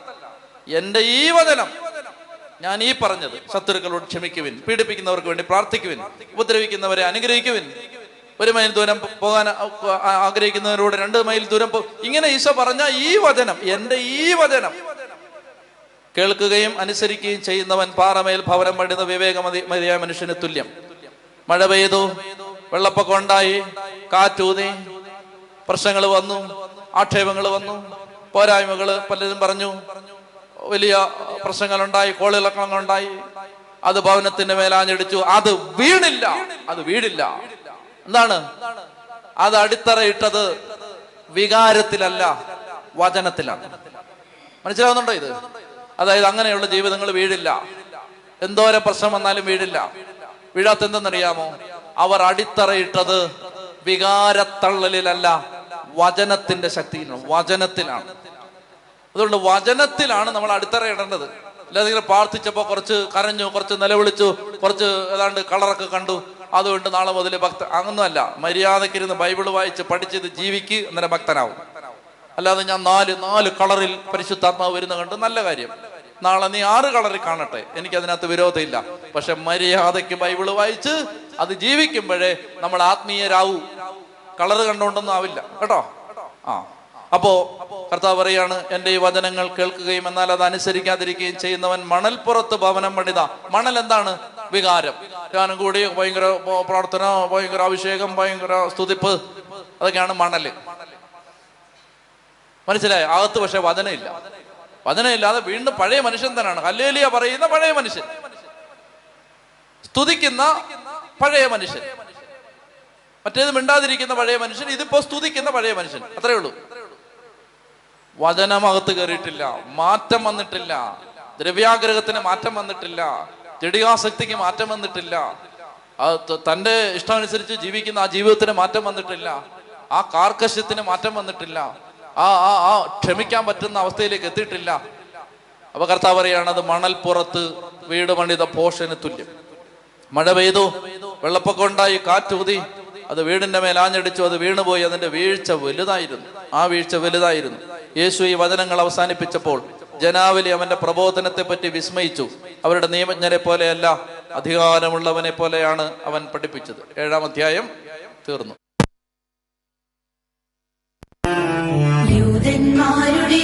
[SPEAKER 1] എന്റെ ഈ വചനം. ഞാൻ ഈ പറഞ്ഞത് ശത്രുക്കളോട് ക്ഷമിക്കുവിൻ പീഡിപ്പിക്കുന്നവർക്ക് വേണ്ടി പ്രാർത്ഥിക്കുവിൻ ഉപദ്രവിക്കുന്നവരെ അനുഗ്രഹിക്കുവിൻ. ഒരു മൈൽ ദൂരം പോകാൻ ആഗ്രഹിക്കുന്നവരോട് രണ്ട് മൈൽ ദൂരം പോ ഇങ്ങനെ ഈശോ പറഞ്ഞ ഈ വചനം എന്റെ ഈ വചനം. കേൾക്കുകയും അനുസരിക്കുകയും ചെയ്യുന്നവൻ പാറമേൽ ഭവനം പണിത വിവേകമതി മതിയായ മനുഷ്യന് തുല്യം. മഴ പെയ്തു വെള്ളപ്പൊക്കം ഉണ്ടായി കാറ്റൂതി പ്രശ്നങ്ങൾ വന്നു ആക്ഷേപങ്ങൾ വന്നു പോരായ്മകൾ പലരും പറഞ്ഞു. വലിയ പ്രശ്നങ്ങളുണ്ടായി കോളിളക്കങ്ങളുണ്ടായി. അത് ഭവനത്തിന്റെ മേലാഞ്ഞടിച്ചു. അത് വീണില്ല. അത് വീടില്ല. എന്താണ്? അത് അടിത്തറയിട്ടത് വികാരത്തിലല്ല വചനത്തിലാണ്. മനസ്സിലാവുന്നുണ്ടോ ഇത്? അതായത് അങ്ങനെയുള്ള ജീവിതങ്ങൾ വീഴില്ല. എന്തോരം പ്രശ്നം വന്നാലും വീഴില്ല. വീഴാത്ത എന്തെന്നറിയാമോ അവർ അടിത്തറയിട്ടത് വികാരത്തള്ളലിലല്ല വചനത്തിന്റെ ശക്തിയിലാണ് വചനത്തിലാണ്. അതുകൊണ്ട് വചനത്തിലാണ് നമ്മൾ അടിത്തറയിടേണ്ടത്. അല്ലാതെ ഇങ്ങനെ പ്രാർത്ഥിച്ചപ്പോ കുറച്ച് കരഞ്ഞു കുറച്ച് നിലവിളിച്ചു കുറച്ച് ഏതാണ്ട് കളറൊക്കെ കണ്ടു. അതുകൊണ്ട് നാളെ മുതൽ ഭക്ത അങ്ങൊന്നുമല്ല മര്യാദക്കിരുന്ന് ബൈബിൾ വായിച്ച് പഠിച്ചത് ജീവിക്ക് അന്നേരം ഭക്തനാവും. അല്ലാതെ ഞാൻ നാല് നാല് കളറിൽ പരിശുദ്ധാത്മാവ് വരുന്ന കണ്ട് നല്ല കാര്യം. നാളെ നീ ആറ് കളറിൽ കാണട്ടെ. എനിക്ക് അതിനകത്ത് വിരോധമില്ല. പക്ഷെ മര്യാദയ്ക്ക് ബൈബിൾ വായിച്ച് അത് ജീവിക്കുമ്പോഴേ നമ്മൾ ആത്മീയരാവൂ. കളറ് കണ്ടുകൊണ്ടൊന്നും ആവില്ല. കേട്ടോ? ആ. അപ്പോ കർത്താവ് പറയാണ് എന്റെ ഈ വചനങ്ങൾ കേൾക്കുകയും എന്നാൽ അത് അനുസരിക്കാതിരിക്കുകയും ചെയ്യുന്നവൻ മണൽപ്പുറത്ത് ഭവനം പണിത. മണൽ എന്താണ്? വികാരം. ഞാനും കൂടി ഭയങ്കര പ്രാർത്ഥന ഭയങ്കര അഭിഷേകം ഭയങ്കര സ്തുതിപ്പ്. അതൊക്കെയാണ് മണൽ മനസ്സിലായ? അകത്ത് പക്ഷെ വചനമില്ല വചനമില്ലാതെ വീണ്ടും പഴയ മനുഷ്യൻ തന്നെയാണ്. ഹല്ലേലിയ പറയുന്ന പഴയ മനുഷ്യൻ. സ്തുതിക്കുന്ന പഴയ മനുഷ്യൻ. മറ്റേത് മിണ്ടാതിരിക്കുന്ന പഴയ മനുഷ്യൻ ഇതിപ്പോ സ്തുതിക്കുന്ന പഴയ മനുഷ്യൻ. അത്രേ ഉള്ളൂ. വചനം അകത്ത് കയറിയിട്ടില്ല മാറ്റം വന്നിട്ടില്ല ദ്രവ്യാഗ്രഹത്തിന് മാറ്റം വന്നിട്ടില്ല ജഡികാസക്തിക്ക് മാറ്റം വന്നിട്ടില്ല. തന്റെ ഇഷ്ടമനുസരിച്ച് ജീവിക്കുന്ന ആ ജീവിതത്തിന് മാറ്റം വന്നിട്ടില്ല ആ കാർക്കശ്യത്തിന് മാറ്റം വന്നിട്ടില്ല ആ ആ ആ ക്ഷമിക്കാൻ പറ്റുന്ന അവസ്ഥയിലേക്ക് എത്തിയിട്ടില്ല. അപ്പൊ കർത്താവ് പറയാണ് അത് മണൽപ്പുറത്ത് വീട് പണിത പോഷന് തുല്യം. മഴ പെയ്തു വെള്ളപ്പൊക്കം ഉണ്ടായി കാറ്റൂതി അത് വീടിന്റെ മേലാഞ്ഞടിച്ചു അത് വീണുപോയി അതിന്റെ വീഴ്ച വലുതായിരുന്നു. ആ വീഴ്ച വലുതായിരുന്നു. യേശു ഈ വചനങ്ങൾ അവസാനിപ്പിച്ചപ്പോൾ ജനാവലി അവന്റെ പ്രബോധനത്തെ പറ്റി വിസ്മയിച്ചു. അവരുടെ നിയമജ്ഞരെ പോലെയല്ല അധികാരമുള്ളവനെ പോലെയാണ് അവൻ പഠിപ്പിച്ചത്. ഏഴാം അധ്യായം തീർന്നു. ൂതന്മാരുടെ